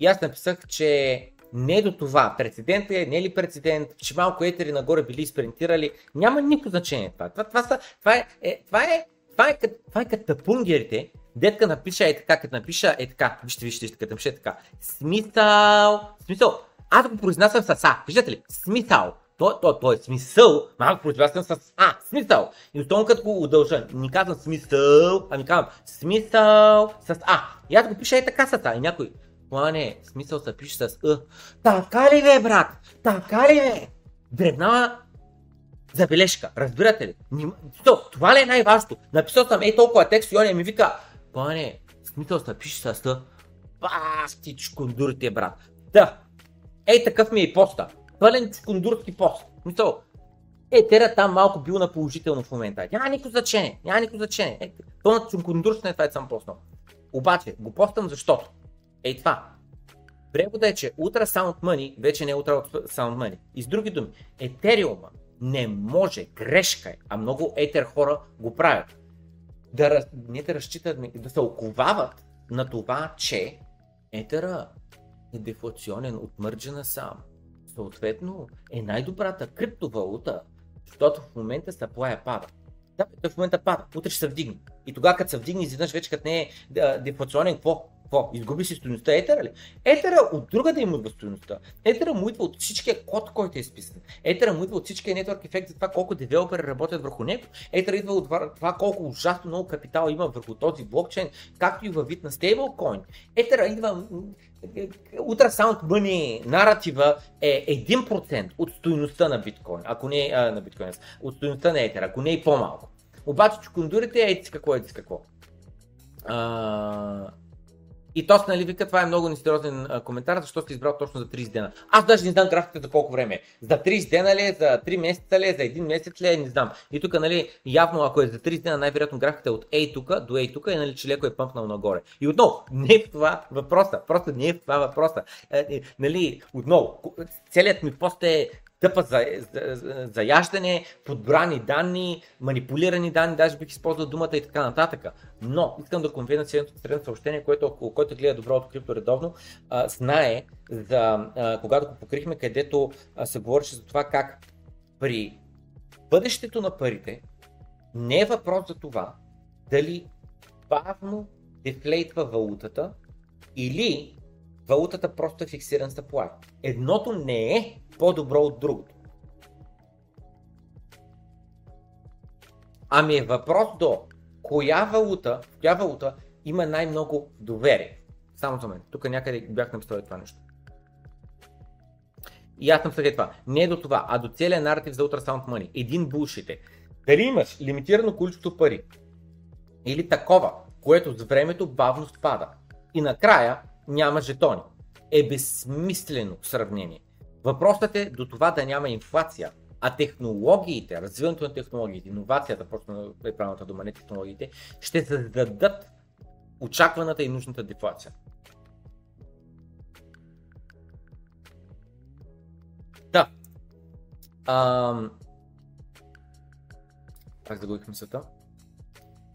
B: И аз написах, че не до това. Прецедент е, не е ли прецедент, че малко етери нагоре били спринтирали, няма никакво значение това. Това, това, това, е, е, това е, това е, това е като тапунгерите, детка напиша е така, като напиша е така, вижте, вижте, вижте, като напиша е така. Смисъл, смисъл, аз го произнасям с А, виждате ли? Смисъл. То, то, то е смисъл, малко произнасям с А, смисъл. И основно като го удължа, не казвам смисъл, ами казвам смисъл с А. И аз го пиша е така с А. И някой, Плане, смисъл се пише с Ъ. Така ли бе, брат? Така ли бе? Дребнава забележка, разбирате ли? То, това ли е най-важното? Написал съм ей толкова текст и он ми вика, плане, смисъл се пише с Ъ. Басти чукундурите, брат. Да, ей такъв ми е поста. Пълен чукундурски пост. Мисъл, е, тера там малко бил на положително в момента. Няма никакво значение, няма никакво значение. Е, пълна чукундурщина е това, е съм поснал. Обаче, го защото Ей това. Превода е, че Ultrasound Money вече не е Ultrasound Money. И с други думи, Етериума не може, грешка е, а много етер хора го правят. Да, не да разчитат, да се оковават на това, че етера е дефлационен от мърджена сам. Съответно е най-добрата криптовалута, защото в момента съплая пада. Да, в момента пада, утре ще се вдигне. И тогава като се вдигне, изведнъж вече като не е дефлационен, какво? Какво? Изгуби си стоеността етера ли? Етера от друга да има идва стоеността. Етера му идва от всичкия код, който е изписан. Етера му идва от всичкия нетворк ефект за това колко девелопери работят върху него. Етера идва от това колко ужасно много капитал има върху този блокчейн, както и във вид на стейблкоин. Етера идва Ultrasound Money наратива е 1% от стоеността на биткоин, ако не а, на биткоин, от стоеността на етера, ако не и по-малко. Обаче чукундурите е ети какво, ети какво. А, И то нали вика, това е много несериозен коментар, защо сте избрал точно за 30 дена. Аз даже не знам графиката за колко време е. За 30 дена ли е, за 3 месеца ли е, за 1 месец ли е, не знам. И тук, нали, явно ако е за 30 дена, най-вероятно графиката е от A тук до A тук и нали, че леко е пъмпнал нагоре. И отново, не е в това въпроса. Просто не е в това въпроса. Е, е, нали, отново, целият ми пост е тъпа за, за, за, за яждане, подбрани данни, манипулирани данни, даже бих използвал думата и така нататък. Но искам да следното средно съобщение, което ако който гледа добро от крипто редовно, а, знае за а, когато го покрихме, където а, се говореше за това как при бъдещето на парите не е въпрос за това дали бавно дефлейтва валутата или валутата просто е фиксиран supply. Едното не е по-добро от другото. Ами е въпрос до коя валута, коя валута има най-много доверие. Само за мен. Тук някъде бях написал това нещо. И аз съм след това. Не е до това, а до целият наратив за Ultrasound Money. Един булшит е. Дали имаш лимитирано количество пари или такова, което с времето бавно спада и накрая няма жетони, е безсмислено сравнение. Въпросът е до това да няма инфлация, а технологиите, развиването на технологиите, иновацията, просто е правилната дума, не технологиите, ще създадат очакваната и нужната дефлация. Да. Ам... Как загубих мисълта?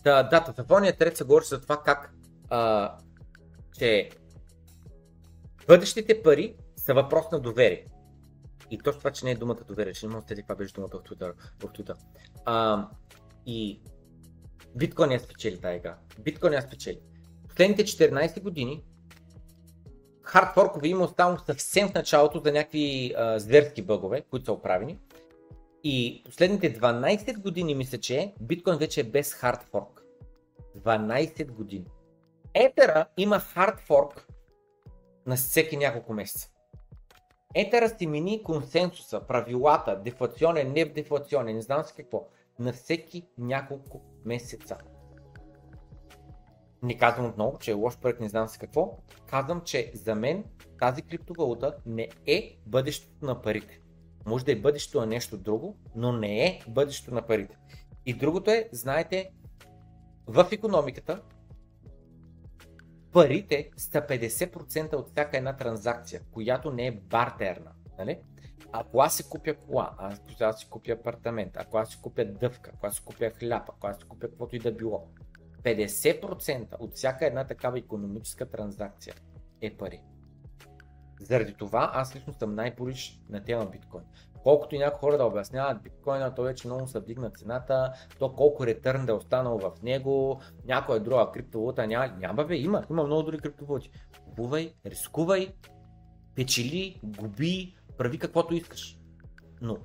B: Да, да, Татафония трет се говори за това как а, че бъдещите пари са въпрос на доверие. И точно това, че не е думата доверие, че не мога да каква беше думата в Twitter. В. А, и биткоин я спечели тази игра. Биткоин я спечели. Последните 14 години хардфоркове има само съвсем в началото за някакви а, зверски бъгове, които са оправени. И последните 12 години мисля, че биткоин вече е без хардфорк. 12 години. Етера има хардфорк на всеки няколко месеца. Етера си мини консенсуса, правилата, дефлационен, не дефлационен, не знам с какво, на всеки няколко месеца. Не казвам отново, че е лош проект, не знам с какво. Казвам, че за мен тази криптовалута не е бъдещето на парите. Може да е бъдещето на нещо друго, но не е бъдещето на парите. И другото е, знаете, в економиката парите са 50% от всяка една транзакция, която не е бартерна. Нали? Ако аз си купя кола, ако аз си купя апартамент, ако аз си купя дъвка, ако аз си купя хляб, ако аз си купя каквото и да било, 50% от всяка една такава економическа транзакция е пари. Заради това аз лично съм най-порич на тема биткоин. Колкото и някои хора да обясняват биткоина, то вече много са вдигна цената, то колко ретърн да е останал в него, някоя друга криптовалута няма, няма бе, има, има много други криптовалути. Купувай, рискувай, печели, губи, прави каквото искаш. Но,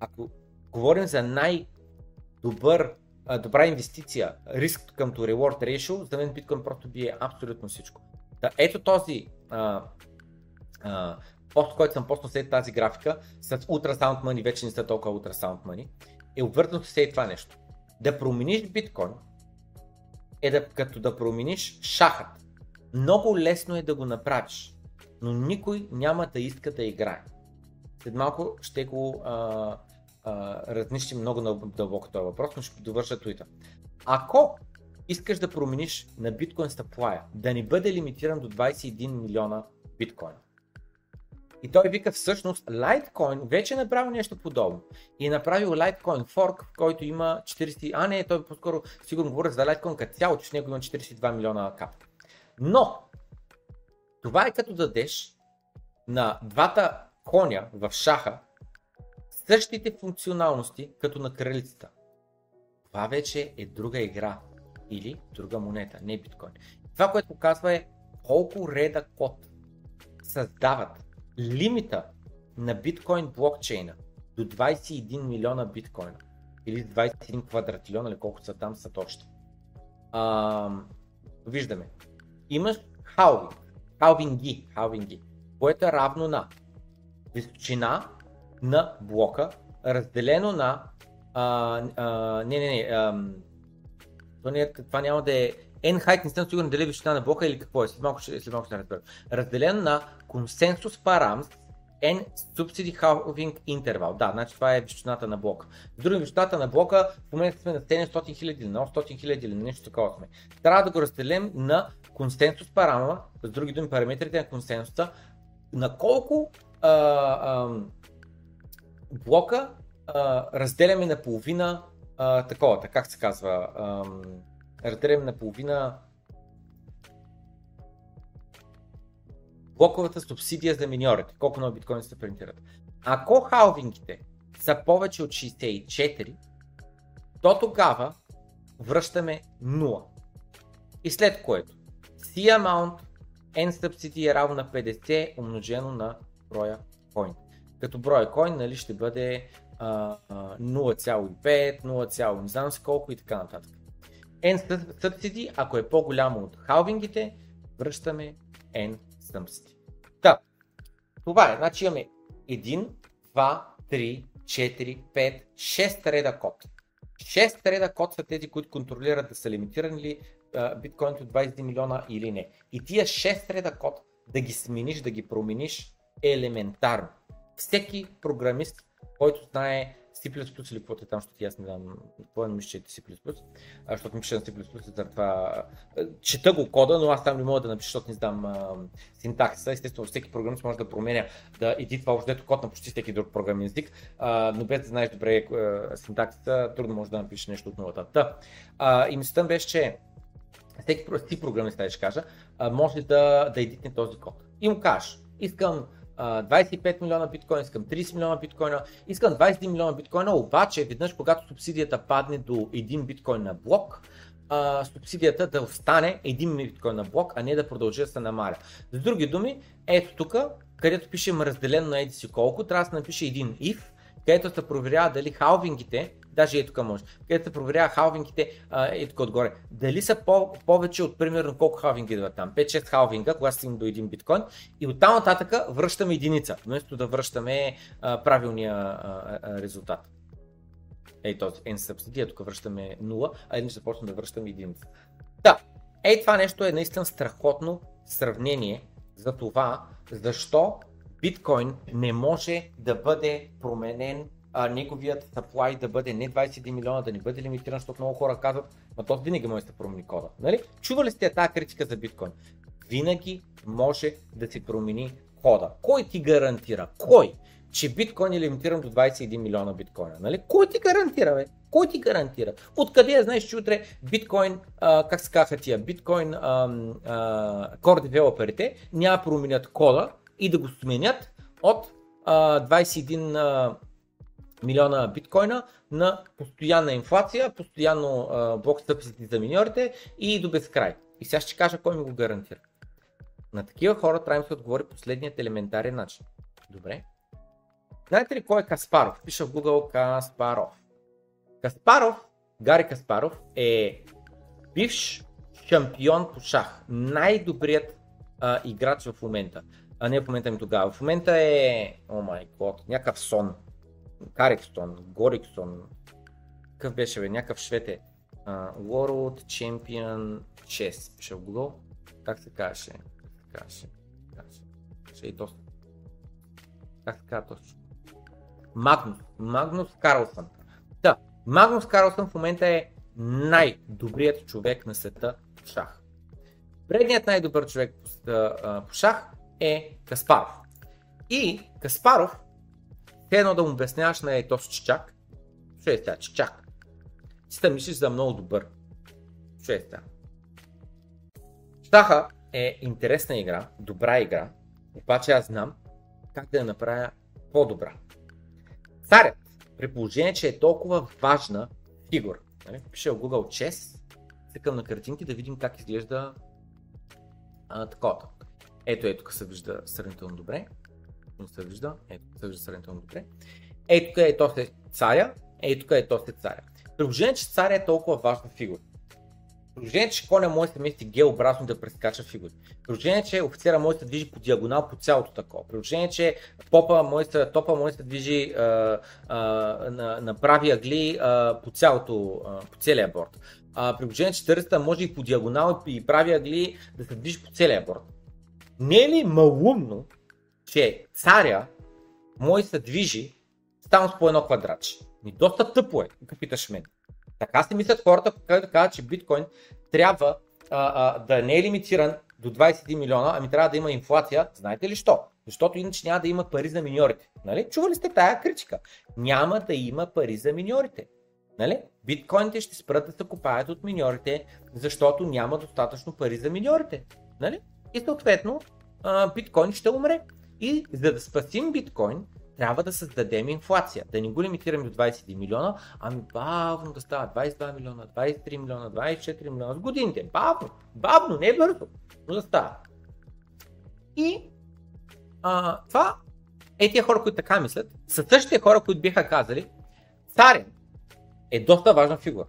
B: ако говорим за най-добър добра инвестиция, риск към to reward ratio, за мен биткоин просто бие абсолютно всичко. Да, ето този а, а, пост, който съм поснал след тази графика, с Ultrasound Money, вече не са толкова Ultrasound Money, е обвързано с това нещо. Да промениш биткоин е да, като да промениш шахът. Много лесно е да го направиш, но никой няма да иска да играе. След малко ще го а, а, разнищим много дълбоко този въпрос, но ще довърша твита. Ако искаш да промениш на биткоин стъплая, да не бъде лимитиран до 21 милиона биткоина, и той вика всъщност Litecoin вече е направил нещо подобно. И е направил Litecoin Fork, който има 40... А не, той по-скоро сигурно говоря за Litecoin като цяло, че в него има 42 милиона капка. Но, това е като дадеш на двата коня в шаха същите функционалности като на кралицата. Това вече е друга игра или друга монета, не биткоин. Това, което показва е колко реда код създават лимита на биткоин блокчейна до 21 милиона биткоина или 21 квадратилиона или колко са там са точно. А, виждаме. Имаш халвинг, халвинги, халвинги, което е равно на височина на блока, разделено на а, а, не, не, не, а, не, това няма да е N height не съм сигурен дали е височина на блока или какво е, след малко ще, след малко ще разбера. Разделен на консенсус парамс N subsidy halving interval. Да, значи това е височината на блока. С други височината на блока в момента сме на 700 000 или на 800 000 или нещо такова сме. Трябва да го разделим на консенсус парама, с други думи параметрите на консенсуса, на колко а, а, блока а, разделяме на половина а, такова, как се казва, а, разделяме на половина блоковата субсидия за миньорите, колко много биткоини се принтират. Ако халвингите са повече от 64, то тогава връщаме 0. И след което C amount N subsidy е равно на 50 умножено на броя coin. Като броя coin нали, ще бъде 0,5, 0, не знам си колко и така нататък. N subsidy, ако е по-голямо от халвингите, връщаме N subsidy. Да, това е. Значи имаме 1, 2, 3, 4, 5, 6 реда код. 6 реда код са тези, които контролират да са лимитирани ли биткоините от 21 милиона или не. И тия 6 реда код да ги смениш, да ги промениш е елементарно. Всеки програмист, който знае C++ или каквото е там, защото аз не знам, какво не мисля, че е C++, защото ми пише на C++, за това чета го кода, но аз там не мога да напиша, защото не знам а, синтаксиса. Естествено, всеки програмист може да променя, да това въждето код на почти всеки друг програмен език, а, но без да знаеш добре а, синтаксиса, трудно може да напишеш нещо от нулата. Та, а, и мислята беше, че всеки си програмист, ще кажа, а, може да, да едитне този код. И му кажеш, искам 25 милиона биткоина, искам 30 милиона биткоина, искам 21 милиона биткоина, обаче веднъж когато субсидията падне до 1 биткоин на блок, а, субсидията да остане 1 биткоин на блок, а не да продължи да се намаля. С други думи, ето тук, където пишем разделено на еди си колко, трябва да се напише един if, където се проверява дали халвингите даже и тук може, където проверява халвингите и тук отгоре. Дали са по- повече от примерно колко халвинги идват там? 5-6 халвинга, когато стигнем до един биткоин и оттам нататък връщаме единица, вместо да връщаме а, правилния а, а, резултат. Ей този N subsidy, тук връщаме 0, а един ще почнем да връщаме единица. Да, ей това нещо е наистина страхотно сравнение за това, защо биткоин не може да бъде променен а, неговият supply да бъде не 21 милиона, да не бъде лимитиран, защото много хора казват, но то винаги може да се промени кода. Нали? Чували сте тази критика за биткоин? Винаги може да се промени кода. Кой ти гарантира? Кой? Че биткоин е лимитиран до 21 милиона биткоина. Нали? Кой ти гарантира, бе? Кой ти гарантира? Откъде я знаеш, че утре биткоин, а, как се казаха тия, биткоин а, а, core девелоперите няма променят кода и да го сменят от а, 21 а, милиона биткоина на постоянна инфлация, постоянно блок стъпсите за миньорите и до безкрай. И сега ще кажа кой ми го гарантира. На такива хора трябва да се отговори последният елементарен начин. Добре. Знаете ли кой е Каспаров? Пиша в Google Каспаров. Каспаров, Гари Каспаров е бивш шампион по шах. Най-добрият а, играч в момента. А не в момента ми тогава. В момента е, о май год, някакъв сон. Карикстон, Гориксон, какъв беше бе, някакъв швед е. Uh, World Champion Chess, пише в Google. Как се казваше? Как се казваше? Ще и доста. Как се казва точно? Магнус. Магнус Карлсън. Да, Магнус Карлсън в момента е най-добрият човек на света в шах. Предният най-добър човек по шах е Каспаров. И Каспаров едно да му обясняваш на ей този чичак, ще сега чичак. Си да мислиш за много добър. Ще е сега. Штаха е интересна игра, добра игра, обаче аз знам как да я направя по-добра. Царят, при положение, че е толкова важна фигура, нали? пише в Google Chess, цъкам на картинки да видим как изглежда а, такова. Ето, ето, тук се вижда сравнително добре не се вижда. Ето, се вижда сравнително добре. Ето тук е то се царя, ето тук е то се царя. Приложение, че царя е толкова важна фигура. Положение, че коня може да се мести геобразно да прескача фигури. Положение, че офицера може да се движи по диагонал по цялото такова. Положение, че попа може да, топа може да се движи а, а, на, на прави агли а, по, цялото, а, по целия борт. А, при положение, че търста може и по диагонал и прави агли да се движи по целия борт. Не е ли малумно, че царя да се движи само с по едно квадратче? Ми доста тъпо е, ако питаш мен. Така се мислят хората, когато казват, че биткоин трябва а, а, да не е лимитиран до 21 милиона, ами трябва да има инфлация. Знаете ли що? Защото иначе няма да има пари за миньорите. Нали? Чували сте тая критика? Няма да има пари за миньорите. Нали? Биткоините ще спрат да се купаят от миньорите, защото няма достатъчно пари за миньорите. Нали? И съответно биткоин ще умре. И за да спасим биткоин, трябва да създадем инфлация, да не го лимитираме до 21 милиона, ами бавно да става 22 милиона, 23 милиона, 24 милиона с годините. Бавно, бавно, не е бързо, но да става. И а, това е тия хора, които така мислят, са същите хора, които биха казали, царен е доста важна фигура.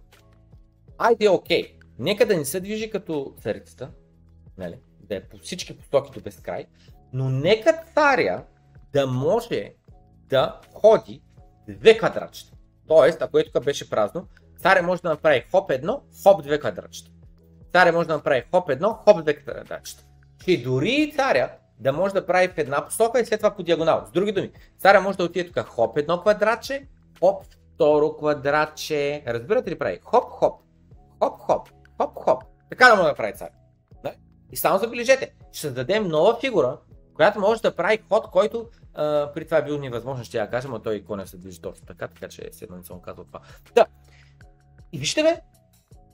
B: Айде, окей, нека да не се движи като царицата, нали, да е по всички посоки до безкрай, но нека царя да може да ходи две квадратчета. Тоест, ако е тук беше празно, царя може да направи хоп едно, хоп две квадратчета. Царя може да направи хоп едно, хоп две квадратчета. Че дори и царя да може да прави в една посока и след това по диагонал. С други думи, царя може да отиде тук хоп едно квадратче, хоп второ квадратче. Разбирате ли прави? Хоп, хоп, хоп, хоп, хоп, хоп. Така да може да прави царя. И само забележете, ще създадем нова фигура, която може да прави ход, който а, при това е бил невъзможно, ще я кажа, но той коня се движи точно така, така че седно не съм казал това. Да. И вижте бе,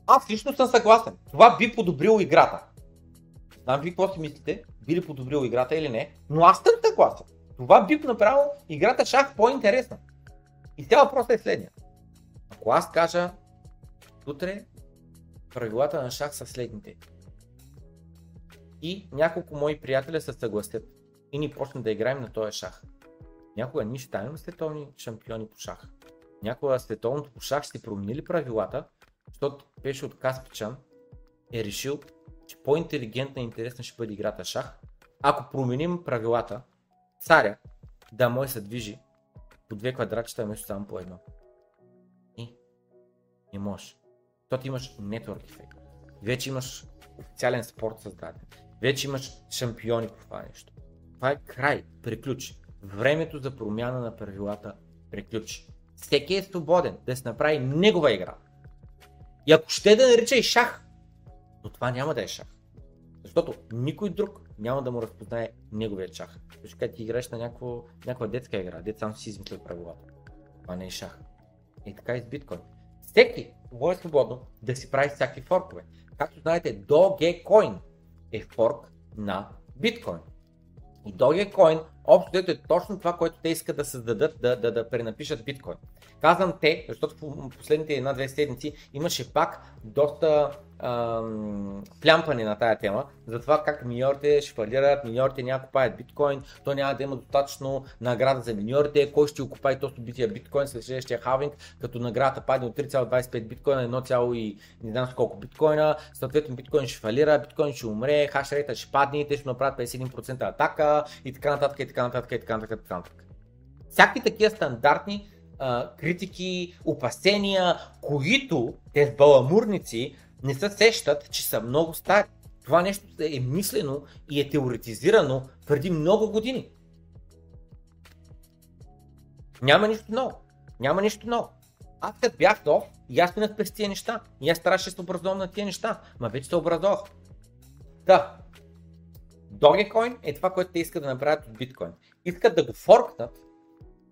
B: аз лично съм съгласен. Това би подобрило играта. Знам ви какво си мислите, би ли подобрило играта или не, но аз съм съгласен. Това би направило играта шах по-интересна. И сега въпросът е следния. Ако аз кажа, утре правилата на шах са следните. И няколко мои приятеля се съгласят и ни почнем да играем на този шах. Някога ние ще станем световни шампиони по шах. Някога световното по шах ще промени ли правилата, защото беше от Каспичан е решил, че по-интелигентна и интересна ще бъде играта шах, ако променим правилата, царя да може се движи по две квадратчета вместо само по едно. И не можеш. Защото имаш network ефект. Вече имаш официален спорт създаден. Вече имаш шампиони по това нещо. Това е край, приключи. Времето за промяна на правилата приключи. Всеки е свободен да се направи негова игра. И ако ще да нарича и шах, но това няма да е шах. Защото никой друг няма да му разпознае неговия шах. Защото ти играеш на някакво, някаква детска игра, дет сам си измисля правилата. Това не е шах. И така и с биткоин. Всеки може свободно да си прави всякакви форкове. Както знаете, Dogecoin е форк на биткоин. И Dogecoin общо е точно това, което те искат да създадат, да, да, да пренапишат биткоин. Казвам те, защото в последните една-две седмици имаше пак доста ам, плямпане на тая тема, за това как миньорите ще фалират, миньорите няма купаят биткоин, то няма да има достатъчно награда за миньорите, кой ще окупае точно бития биткоин след следващия хавинг, като наградата падне от 3,25 биткоина, 1, и не знам колко биткоина, съответно биткоин ще фалира, биткоин ще умре, хашрейта ще падне, те ще направят 51% атака и така нататък, така нататък, и така нататък, и така нататък. Всякакви такива стандартни а, критики, опасения, които те баламурници не се сещат, че са много стари. Това нещо е мислено и е теоретизирано преди много години. Няма нищо ново. Няма нищо ново. Аз като бях нов, и аз минах през тия неща. И аз трябваше да се образувам на тия неща. Ма вече се образовах. Да. Dogecoin е това, което те искат да направят от биткоин. Искат да го форкнат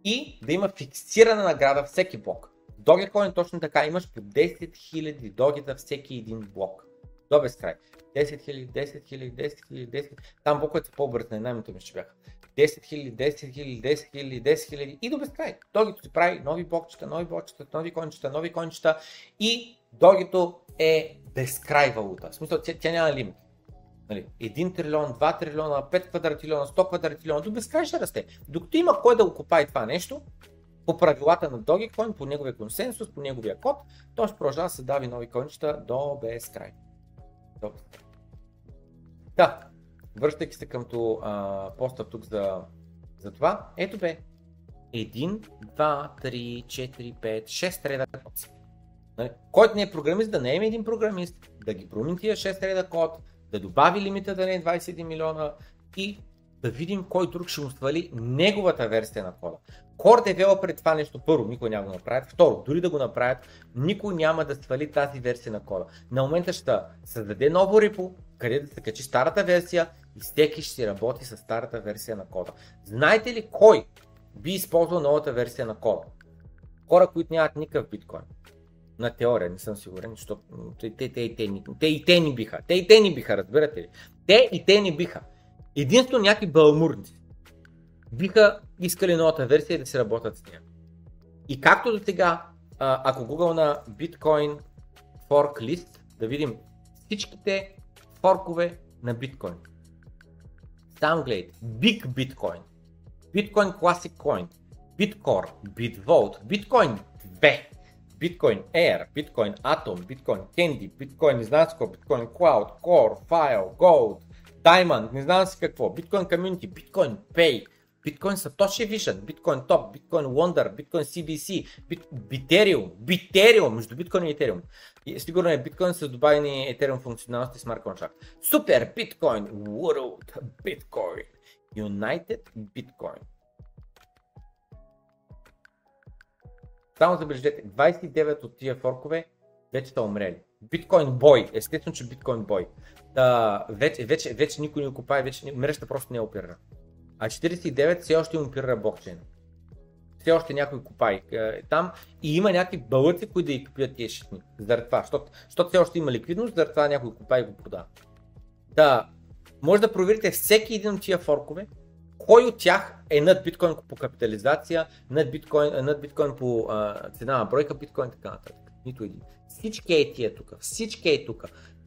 B: и да има фиксирана награда всеки блок. Dogecoin точно така, имаш по 10 000 догита всеки един блок. До безкрай. 10 000, 10 000, 10 000, 10 000. Там блоковете са по-бързи, на най-мито ми ще бяха. 10 000, 10 000, 10 000, 10 000 и до безкрай. Догито си прави нови блокчета, нови блокчета, нови кончета, нови кончета и догито е безкрай валута. В смисъл, тя, тя няма лимит. Нали, 1 трилион, 2 трилиона, 5 квадратилиона, 100 квадратилиона, до ще расте. Докато има кой да го това нещо, по правилата на Dogecoin, по неговия консенсус, по неговия код, той ще продължава да се дави нови кончета до безкрай. Да, връщайки се към а, поста тук за, за това, ето бе, 1, 2, 3, 4, 5, 6 реда код. Нали? Който не е програмист, да не е един програмист, да ги промени тия 6 реда код, да добави лимита да не е 21 милиона и да видим кой друг ще му свали неговата версия на кода. Core Developer това нещо първо, никой няма го направят. Второ, дори да го направят, никой няма да свали тази версия на кода. На момента ще създаде ново репо, къде да се качи старата версия и всеки ще си работи с старата версия на кода. Знаете ли кой би използвал новата версия на кода? Хора, които нямат никакъв биткоин. На теория, не съм сигурен, защото те, те, те, те, и те ни биха. Те и те ни биха, разбирате ли? Те и те ни биха. Единствено някакви балмурници биха искали новата версия да се работят с нея. И както до сега, ако Google на Bitcoin Fork List, да видим всичките форкове на биткоин. Там гледайте, Big Bitcoin, Bitcoin Classic Coin, Bitcore, Bitvolt, Bitcoin 2, Bitcoin Air, Bitcoin Atom, Bitcoin Candy, Bitcoin не знам какво, Bitcoin Cloud, Core, File, Gold, Diamond, не знам си какво, Bitcoin Community, Bitcoin Pay, Bitcoin Satoshi Vision, Bitcoin Top, Bitcoin Wonder, Bitcoin CBC, Bit, Biterium, Biterium, между Bitcoin и Ethereum. И, сигурно е Bitcoin с добавени Ethereum функционалности Smart Contract. Супер Bitcoin, World Bitcoin, United Bitcoin. Само забележете, 29 от тия форкове вече са умрели. Биткоин бой, естествено, че биткоин бой. Да, вече, вече, вече никой не окупае, вече мрежата просто не е оперира. А 49 все още им опира блокчейн. Все още някой купай е, там и има някакви бълъци, които да ги купят тия шитни. Заради това, защото, защото все още има ликвидност, заради това някой купай и го продава. Да, може да проверите всеки един от тия форкове, кой от тях е над биткоин по капитализация, над биткоин, над биткоин по а, цена на бройка, биткоин така нататък. Нито един. Всички е тия тук, всички е тук.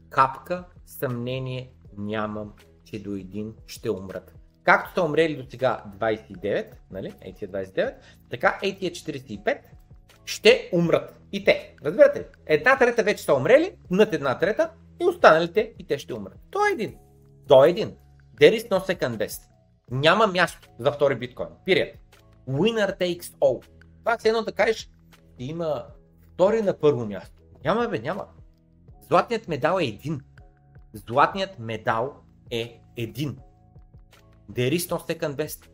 B: Капка съмнение нямам, че до един ще умрат. Както са умрели до сега 29, нали, AT 29, така AT 45 ще умрат и те. Разбирате ли? Една трета вече са умрели, над една трета и останалите и те ще умрат. То е един. То е един. There is no second best. Няма място за втори биткоин. Period. Winner takes all. Това е едно да кажеш, има втори на първо място. Няма бе, няма. Златният медал е един. Златният медал е един. There is no second best.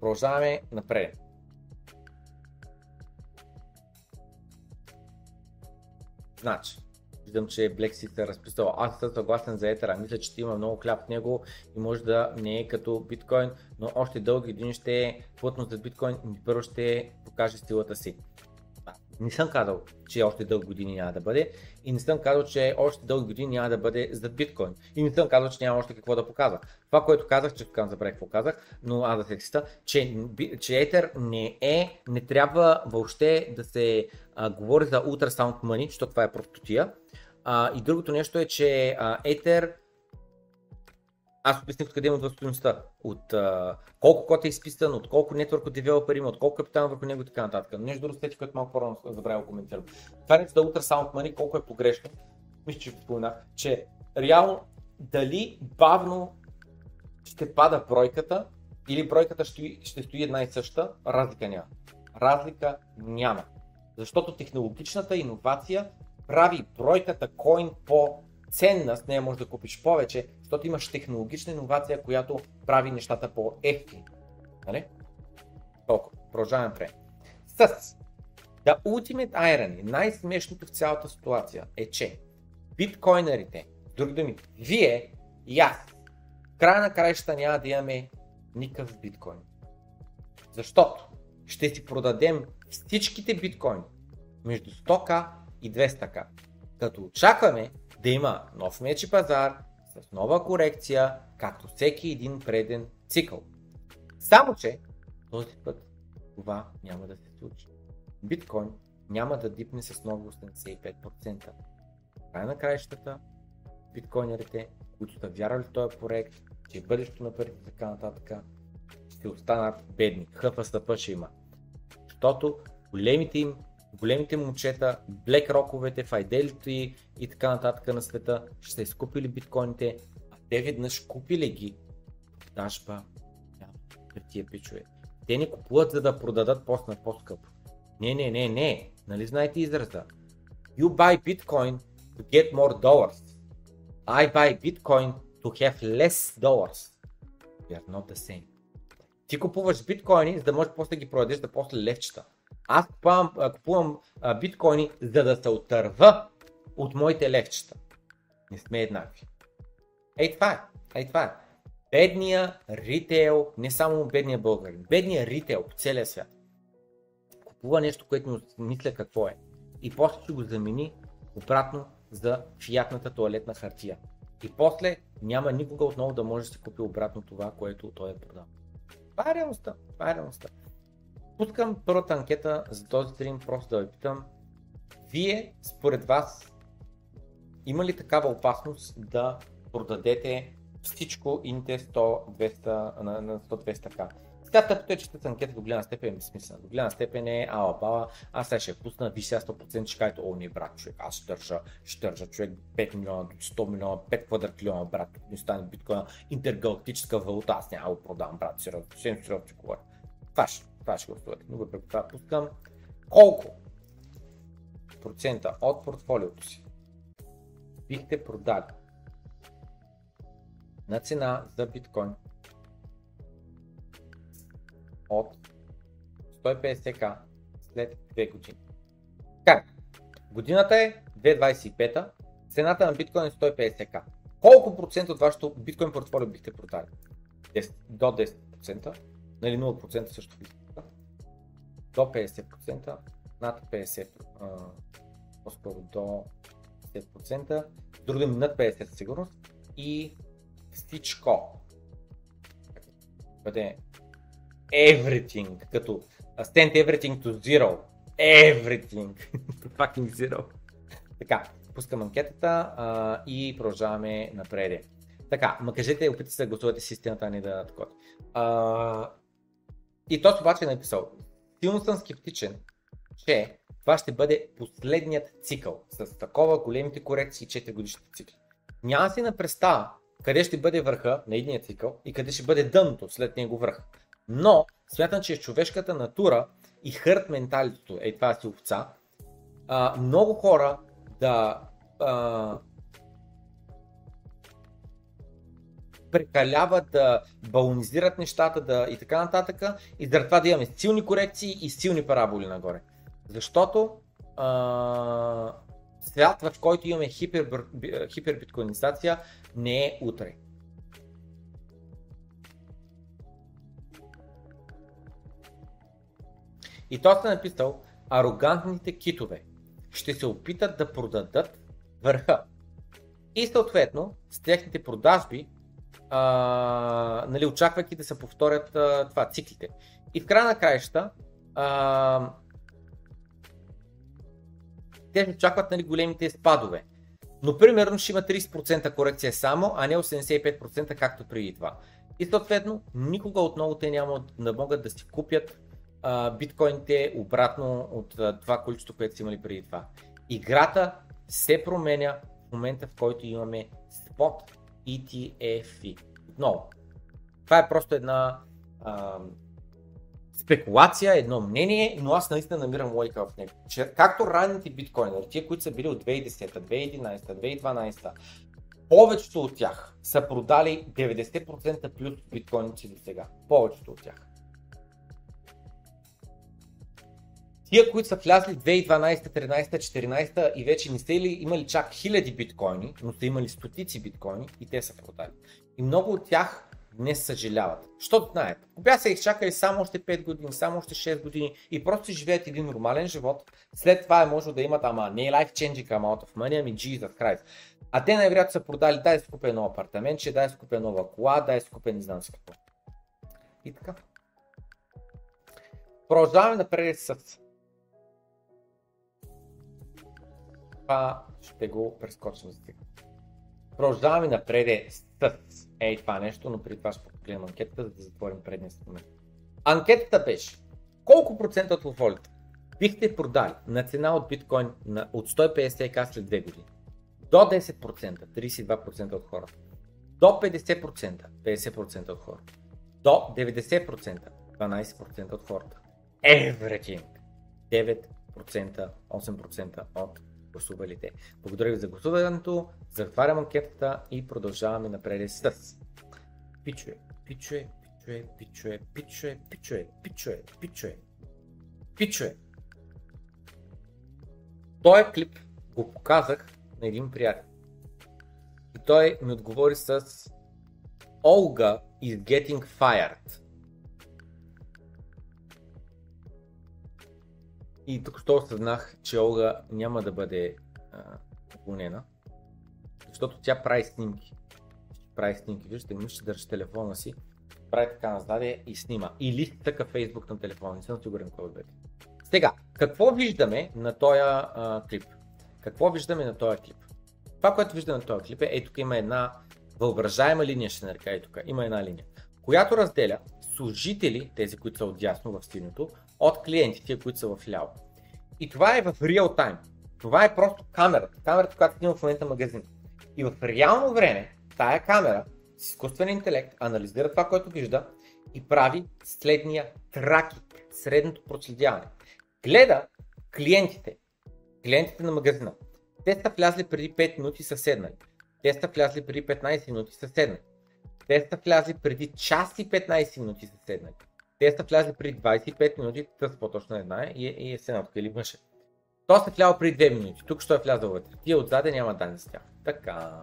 B: Продължаваме напред. Значи, виждам, че Black е разписал. Аз съм съгласен за етера. Мисля, че има много хляб в него и може да не е като биткоин, но още дълги години ще е плътно за биткоин и първо ще покаже силата си. Не съм казал, че още дълги години няма да бъде и не съм казал, че още дълги години няма да бъде за биткоин. И не съм казал, че няма още какво да показва. Това, което казах, че тук забравих какво казах, но аз да се ексиста, че, че Ether не е, не трябва въобще да се а, говори за ultrasound money, защото това е простотия. А, и другото нещо е, че а, Ether аз обясних откъде има стоеността. От а, колко код е изписан, от колко нетворк девелопер има, от колко капитал върху него и така нататък. Нещо друго сети, което малко по-рано забравя да коментирам. Това е да Ultrasound Money, колко е погрешно. Мисля, че споменах, че реално дали бавно ще пада бройката или бройката ще, ще стои една и съща, разлика няма. Разлика няма. Защото технологичната иновация прави бройката коин по ценна, с нея можеш да купиш повече, защото имаш технологична иновация, която прави нещата по-ефтини. Нали? Толкова. Продължаваме напред. С The Ultimate Irony, най-смешното в цялата ситуация е, че биткоинерите, други думи, вие и аз, края на краищата няма да имаме никакъв биткоин. Защото ще си продадем всичките биткоини между 100к и 200к. Като очакваме да има нов мечи пазар с нова корекция, както всеки един преден цикъл. Само, че този път това няма да се случи. Биткоин няма да дипне с ново 85%. Край на краищата, биткоинерите, които са вярвали в този проект, че бъдещето на парите така нататък, ще останат бедни. ХФСП ще има. Защото големите им големите момчета, BlackRock-овете, Fidelity и така нататък на света ще са изкупили биткоините, а те веднъж купили ги, дажба, тия пичове. Те не купуват за да продадат пост на по-скъпо. Не, не, не, не. Нали знаете израза? You buy Bitcoin to get more dollars. I buy Bitcoin to have less dollars. We are not the same. Ти купуваш биткоини, за да можеш после да ги продадеш за после левчета. Аз купувам, купувам а, биткоини, за да се отърва от моите левчета. Не сме еднакви. Ей това е. Ей това е. Бедния ритейл, не само бедния българин, бедния ритейл по целия свят. Купува нещо, което мисля какво е. И после ще го замени обратно за фиатната туалетна хартия. И после няма никога отново да може да си купи обратно това, което той е продал. Това е реалността. Това е реалността. Пускам първата анкета за този стрим, просто да ви питам. Вие, според вас, има ли такава опасност да продадете всичко инте 100-200 на, на 100-200к? Сега тъпто е, че тази анкета до голяма степен е безсмислена. До голяма степен е ала бала, аз сега ще я пусна, ви сега 100% ще кажете, о не брат човек, аз ще държа, ще държа човек 5 милиона, 100 милиона, 5 квадратлиона брат, не стане биткоина, интергалактическа валута, аз няма го продам брат, сериозно, сериозно ще говоря. Това ще, това ще гласувате, но въпреки това пускам колко процента от портфолиото си бихте продали на цена за биткоин от 150к след 2 години. Как? Годината е 2025, цената на биткоин е 150к. Колко процента от вашето биткоин портфолио бихте продали? 10, до 10%, нали 0% също физика, до 50%, над 50%, по-скоро до 10%, други над 50% със сигурност и всичко бъде everything, като stand everything to zero. Everything to fucking zero. Така, пускам анкетата а, и продължаваме напред. Така, ма кажете, опитайте се да гласувате с истината, а не да такова. И то обаче е написал, силно съм скептичен, че това ще бъде последният цикъл с такова големите корекции 4 годишните цикли. Няма си на представа къде ще бъде върха на едния цикъл и къде ще бъде дъното след него върх. Но смятам, че човешката натура и хърт менталитето, е това си овца, много хора да а, прекаляват, да балонизират нещата да, и така нататък и заради това да имаме силни корекции и силни параболи нагоре. Защото а, свят, в който имаме хипер, хипербиткоинизация, не е утре. И той сте написал, арогантните китове ще се опитат да продадат върха. И съответно, с техните продажби, а, нали, очаквайки да се повторят а, това, циклите. И в края на краища, а, те очакват нали, големите спадове. Но примерно ще има 30% корекция само, а не 85% както преди това. И съответно, никога отново те няма да могат да си купят а, биткоините обратно от а, това количество, което са имали преди това. Играта се променя в момента, в който имаме спот ETF. Отново, това е просто една а, спекулация, едно мнение, но аз наистина намирам лойка в него. Че, както ранните биткоинери, тия, които са били от 2010, 2011, 2012, повечето от тях са продали 90% плюс биткоиници до сега. Повечето от тях. Тия, които са влязли 2012, 13, 14 и вече не са ли имали чак хиляди биткоини, но са имали стотици биткоини и те са продали. И много от тях не съжаляват. Защото знаят, купя се изчакали само още 5 години, само още 6 години и просто живеят един нормален живот. След това е може да имат, ама не е life changing amount of money, ами Jesus Christ. А те най-вероятно са продали, дай си купя едно апартаментче, дай си купя нова кола, дай си купя не знам си какво. И така. Продължаваме напред с това ще го прескочим за сега. Продължаваме напред с ей това нещо, но преди това ще погледнем анкетата, за да затворим предния момент. Анкетата беше колко процента от портфолиото бихте продали на цена от биткоин на, от 150к след 2 години? До 10%, 32% от хората, до 50%, 50% от хората, до 90%, 12% от хората, everything, 9%, 8% от гласувалите. Благодаря ви за гласуването, затварям анкетата и продължаваме напред с пичуе, пичуе, пичуе, пичуе, пичуе, пичуе, пичуе, пичуе, пичуе. Този клип го показах на един приятел. И той ми отговори с Olga is getting fired. И тук що осъзнах, че Олга няма да бъде уволнена, защото тя прави снимки. Прави снимки, виждате, ми ще държи телефона си, прави така назаде и снима. Или така Фейсбук на телефона, не съм сигурен кой бъде. Сега, какво виждаме на този клип? Какво виждаме на този клип? Това, което виждаме на този клип е, е тук има една въображаема линия, ще нарека и тук. Има една линия, която разделя служители, тези, които са отдясно в синьото, от клиентите, които са в ляво. И това е в реал тайм. Това е просто камерата. Камерата, която има в момента магазин. И в реално време тая камера с изкуствен интелект анализира това, което вижда и прави следния тракинг, средното проследяване. Гледа клиентите, клиентите на магазина. Те са влязли преди 5 минути и са седнали. Те са влязли преди 15 минути и са седнали. Те са влязли преди час и 15 минути и са седнали. Те са влязли преди 25 минути, тъс по-точно не знае, и, е седнал или мъже. То се влял преди 2 минути, тук ще е влязъл вътре. Тия отзаде няма данни с тях. Така.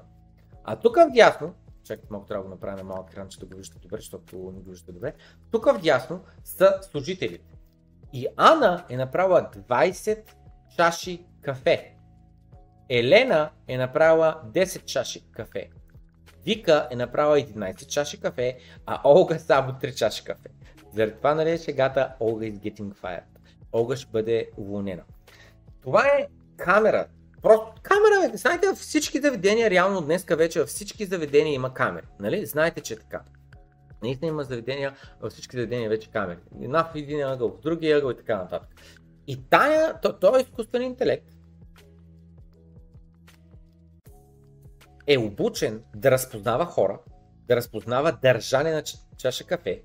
B: А тук вдясно, чакайте малко трябва да го направим малък екран, че да го виждате добре, защото не го виждате добре. Тук вдясно са служителите. И Ана е направила 20 чаши кафе. Елена е направила 10 чаши кафе. Вика е направила 11 чаши кафе, а Олга само 3 чаши кафе. Заради това нали е шегата Олга is getting fired. Олга ще бъде уволнена. Това е камера. Просто камера, бе. знаете, във всички заведения, реално днеска вече във всички заведения има камери. Нали? Знаете, че е така. Наистина има заведения, във всички заведения вече камери. Една в един ъгъл, в другия ъгъл и така нататък. И тая, то, то е изкуствен интелект, е обучен да разпознава хора, да разпознава държане на чаша кафе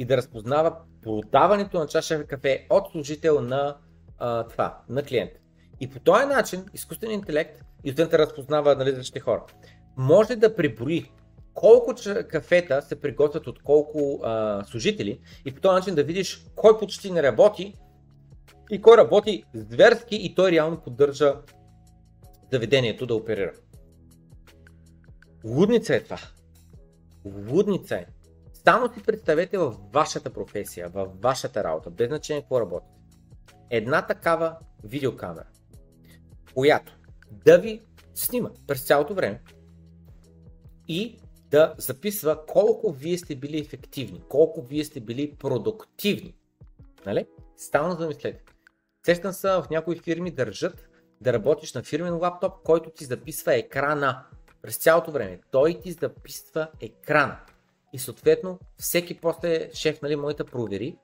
B: и да разпознава продаването на чаша кафе от служител на а, това, на клиент. И по този начин изкуственият интелект и да разпознава нализащите хора. Може да приброи колко кафета се приготвят от колко а, служители и по този начин да видиш кой почти не работи и кой работи зверски и той реално поддържа заведението да оперира. Лудница е това. Лудница е. Само си представете в вашата професия, в вашата работа, без значение какво работите. Една такава видеокамера, която да ви снима през цялото време и да записва колко вие сте били ефективни, колко вие сте били продуктивни. Нали? Стално замислете. Сещам се в някои фирми държат да работиш на фирмен лаптоп, който ти записва екрана през цялото време. Той ти записва екрана. И съответно, всеки после шеф, нали, може да провери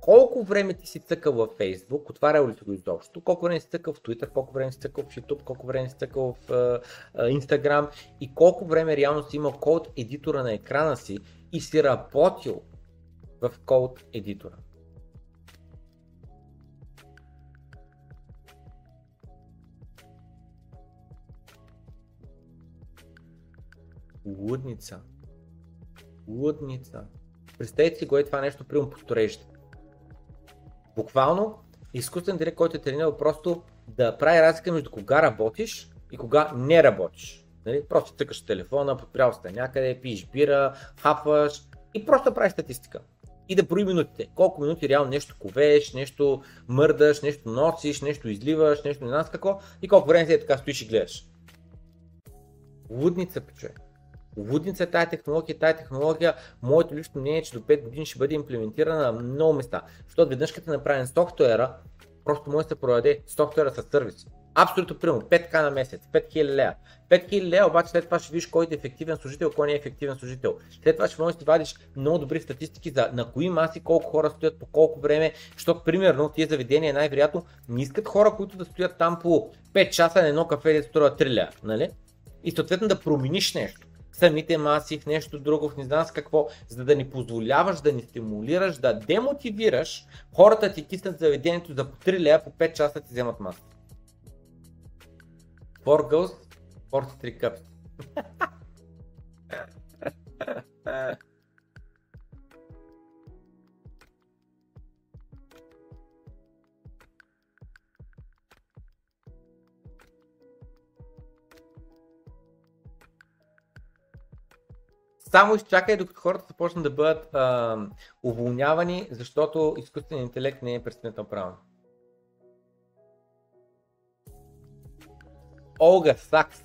B: колко време ти си цъкал във Facebook, отварял ли си го изобщо, колко време си цъкал в Twitter, колко време си цъкал в YouTube, колко време си цъкал в uh, Instagram и колко време реално си имал код едитора на екрана си и си работил в код едитора. Лудница. Лудница. Представете си го е това нещо, прием по. Буквално, изкуствен директ, който е тренирал просто да прави разлика между кога работиш и кога не работиш. Нали? Просто тъкаш телефона, подпрял сте някъде, пиеш бира, хапваш и просто правиш статистика. И да брои минутите. Колко минути реално нещо ковеш, нещо мърдаш, нещо носиш, нещо изливаш, нещо не знам какво и колко време си е така стоиш и гледаш. Лудница, човек. Лудница е тази технология, тази технология, моето лично мнение е, че до 5 години ще бъде имплементирана на много места. Защото веднъж като е направен софтуера, Просто може да се продаде софтуера с сервис. Абсолютно примерно 5к на месец, 5000 лея. 5000 лея, обаче след това ще видиш кой е ефективен служител, кой не е ефективен служител. След това ще можеш да вадиш много добри статистики за на кои маси, колко хора стоят по колко време, защото примерно тия заведения най-вероятно не искат хора, които да стоят там по 5 часа на едно кафе, да струва 3 лея, нали? И съответно да промениш нещо самите маси, в нещо друго, в не знам с какво, за да ни позволяваш, да ни стимулираш, да демотивираш хората ти киснат заведението за по 3 лея, по 5 часа ти вземат маса. 4 girls, 43 cups. Само изчакай докато хората започнат да бъдат а, уволнявани, защото изкуственият интелект не е пресметнал правилно. Олга Сакс.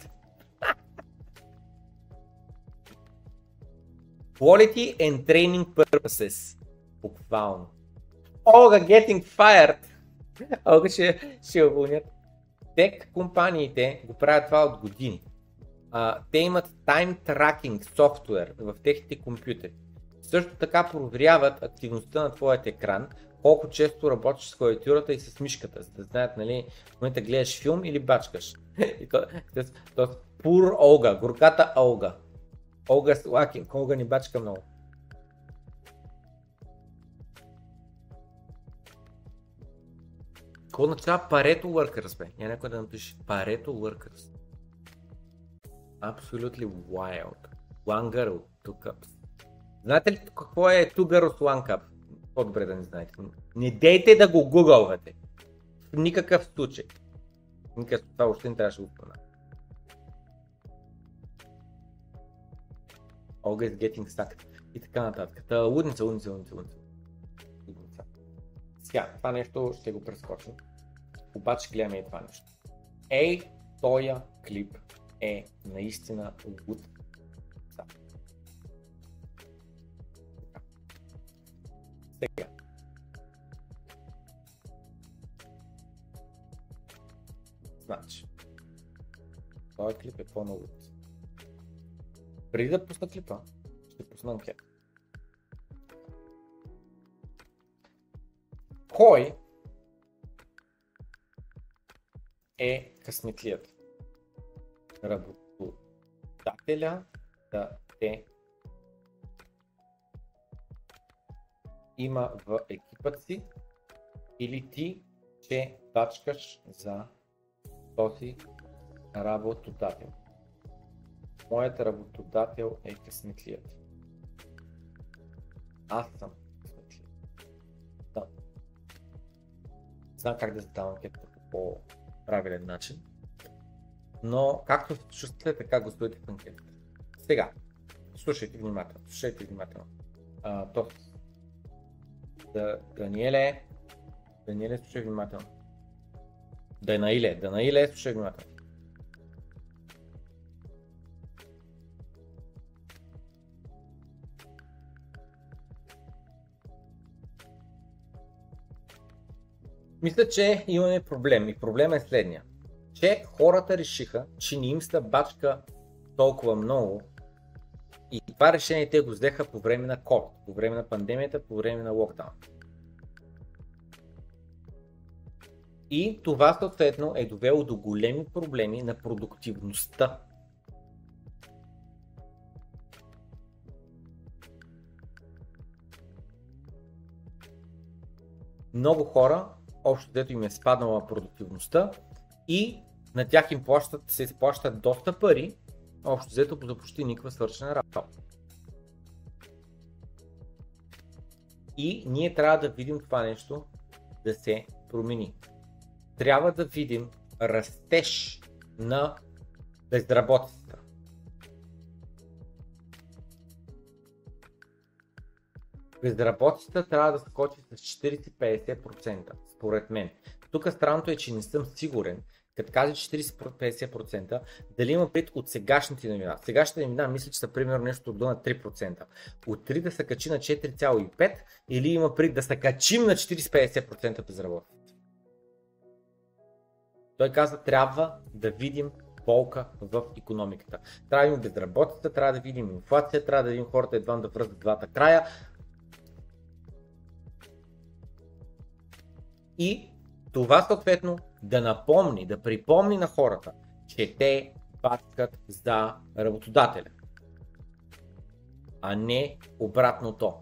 B: Quality and Training Purposes. Буквално. Олга getting fired. Олга ще, ще уволнят. Тек компаниите го правят това от години. Те имат time tracking софтуер в техните компютри. Също така проверяват активността на твоят екран, колко често работиш с клавиатурата и с мишката, за да знаят, нали, в момента гледаш филм или бачкаш. и то, то, то, пур Олга, горката Олга. Олга Слакин, Олга ни бачка много. Какво означава Pareto Workers, бе? Няма някой да напише Pareto Workers. Absolutely wild. One girl, two cups. Знаете ли какво е two girls, one cup? По-добре да не знаете. Не дейте да го гугълвате. В никакъв случай. Никакъв това още не трябваше да го спомена. Olga getting stuck. И така нататък. Та, лудница, лудница, лудница, лудница. Сега, това нещо ще го прескочим. Обаче гледаме и това нещо. Ей, тоя клип е наистина луд. Сега. Значи, този клип е по-много. Преди да пусна клипа, ще пусна анкета. Кой е късметлият? Работодателя да те има в екипът си или ти, че бачкаш за този работодател. Моят работодател е късметлият. Аз съм късметлият. Да. Знам как да задавам анкетата по правилен начин. Но както се чувствате, така гласувайте в анкетата. Сега, слушайте внимателно. Слушайте внимателно. А, то, да, Даниеле, Даниеле, слушай внимателно. Данаиле, Данаиле, слушай внимателно. Мисля, че имаме проблем и проблема е следния. Че хората решиха, че не им се бачка толкова много и това решение те го взеха по време на COVID, по време на пандемията, по време на локдаун. И това съответно е довело до големи проблеми на продуктивността. Много хора, общо дето им е спаднала продуктивността и на тях им плащат, се изплащат доста пари, общо взето за почти никаква свършена работа. И ние трябва да видим това нещо да се промени трябва да видим растеж на безработицата. Безработицата трябва да скочи с 40-50%, според мен. Тук странното е, че не съм сигурен, като каза 40-50%, дали има пред от сегашните новина. Сегашните новина мисля, че са примерно нещо до на 3%. От 3 да се качи на 4,5 или има пред да се качим на 40-50% безработица. Той каза, трябва да видим полка в економиката. Трябва да видим безработица, трябва да видим инфлация, трябва да видим хората едва да връзват двата края. И това съответно да напомни, да припомни на хората, че те бачкат за работодателя, а не обратното.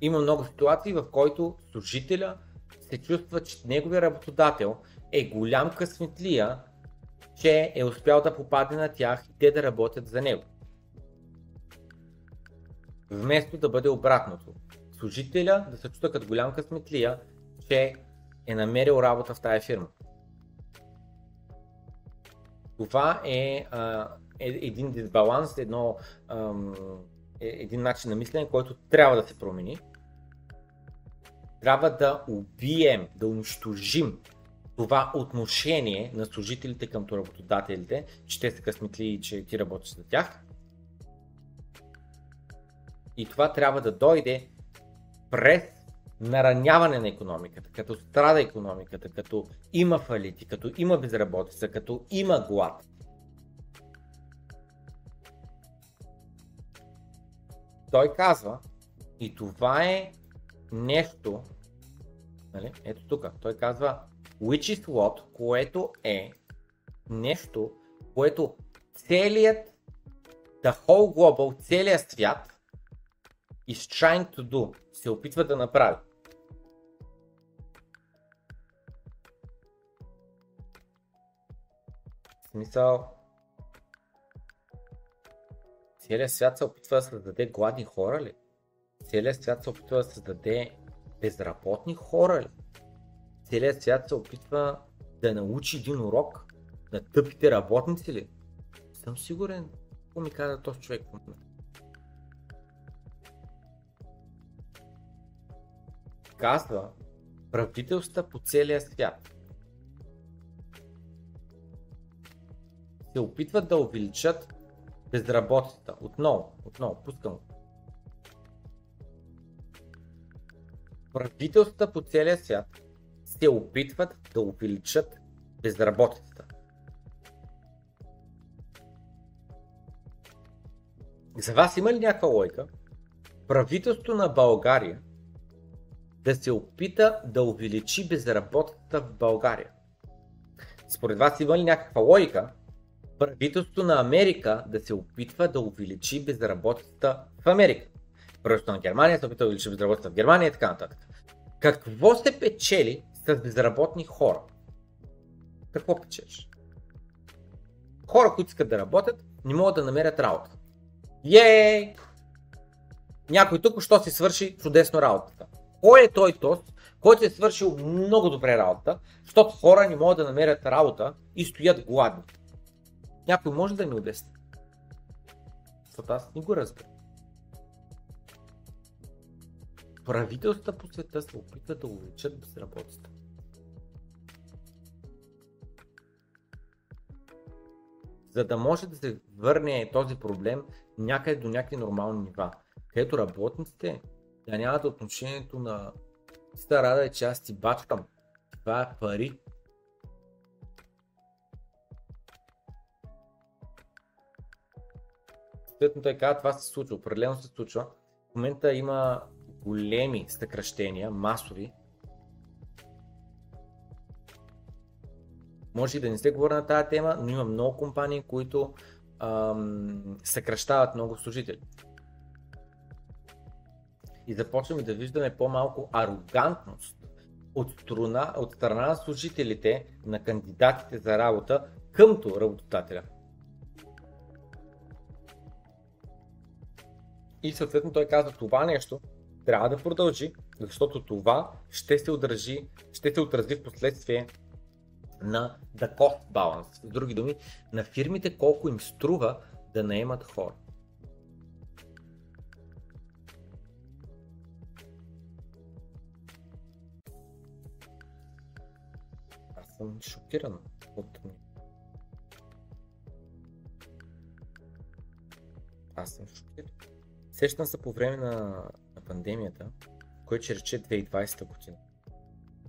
B: Има много ситуации, в който служителя се чувства, че неговия работодател е голям късметлия, че е успял да попадне на тях и те да работят за него. Вместо да бъде обратното. Служителя да се чувства като голям късметлия, че е намерил работа в тая фирма. Това е, а, е един дисбаланс, едно, ам, е, един начин на мислене, който трябва да се промени трябва да убием, да унищожим това отношение на служителите към работодателите, че те са късметли и че ти работиш за тях. И това трябва да дойде през нараняване на економиката, като страда економиката, като има фалити, като има безработица, като има глад. Той казва, и това е нещо, Нали? Ето тук. Той казва which is what, което е нещо, което целият the whole global, целият свят is trying to do, се опитва да направи. В смисъл, целият свят се опитва да създаде гладни хора ли? Целият свят се опитва да създаде безработни хора ли? Целият свят се опитва да научи един урок на тъпите работници ли? Съм сигурен, какво ми каза този човек в момента. Казва правителства по целия свят се опитват да увеличат безработицата. Отново, отново, пускам правителствата по целия свят се опитват да увеличат безработицата. За вас има ли някаква лойка правителството на България да се опита да увеличи безработицата в България? Според вас има ли някаква логика правителството на Америка да се опитва да увеличи безработицата в Америка? правителството на Германия се опитва да увеличи безработицата в Германия и така нататък. Какво се печели с безработни хора? Какво печелиш? Хора, които искат да работят, не могат да намерят работа. Ей! Някой тук що си свърши чудесно работата. Кой е той тос, който е свършил много добре работа, защото хора не могат да намерят работа и стоят гладни? Някой може да ми обясни? Защото аз не го разбирам правителствата по света се опитват да увеличат безработицата. За да може да се върне този проблем някъде до някакви нормални нива, където работниците да нямат отношението на стара да е, че аз ти бачкам. Това е пари. Съответно той казва, това се случва, определено се случва. В момента има големи съкръщения, масови, може и да не се говори на тази тема, но има много компании, които ам, съкръщават много служители. И започваме да виждаме по-малко арогантност от страна, от страна на служителите, на кандидатите за работа къмто работодателя. И съответно той казва това нещо, трябва да продължи, защото това ще се отрази, ще се отрази в последствие на the cost balance. С други думи, на фирмите колко им струва да наемат хора. Съм шокиран от Аз съм шокиран. Сещам се по време на, на пандемията, който ще рече 2020 година.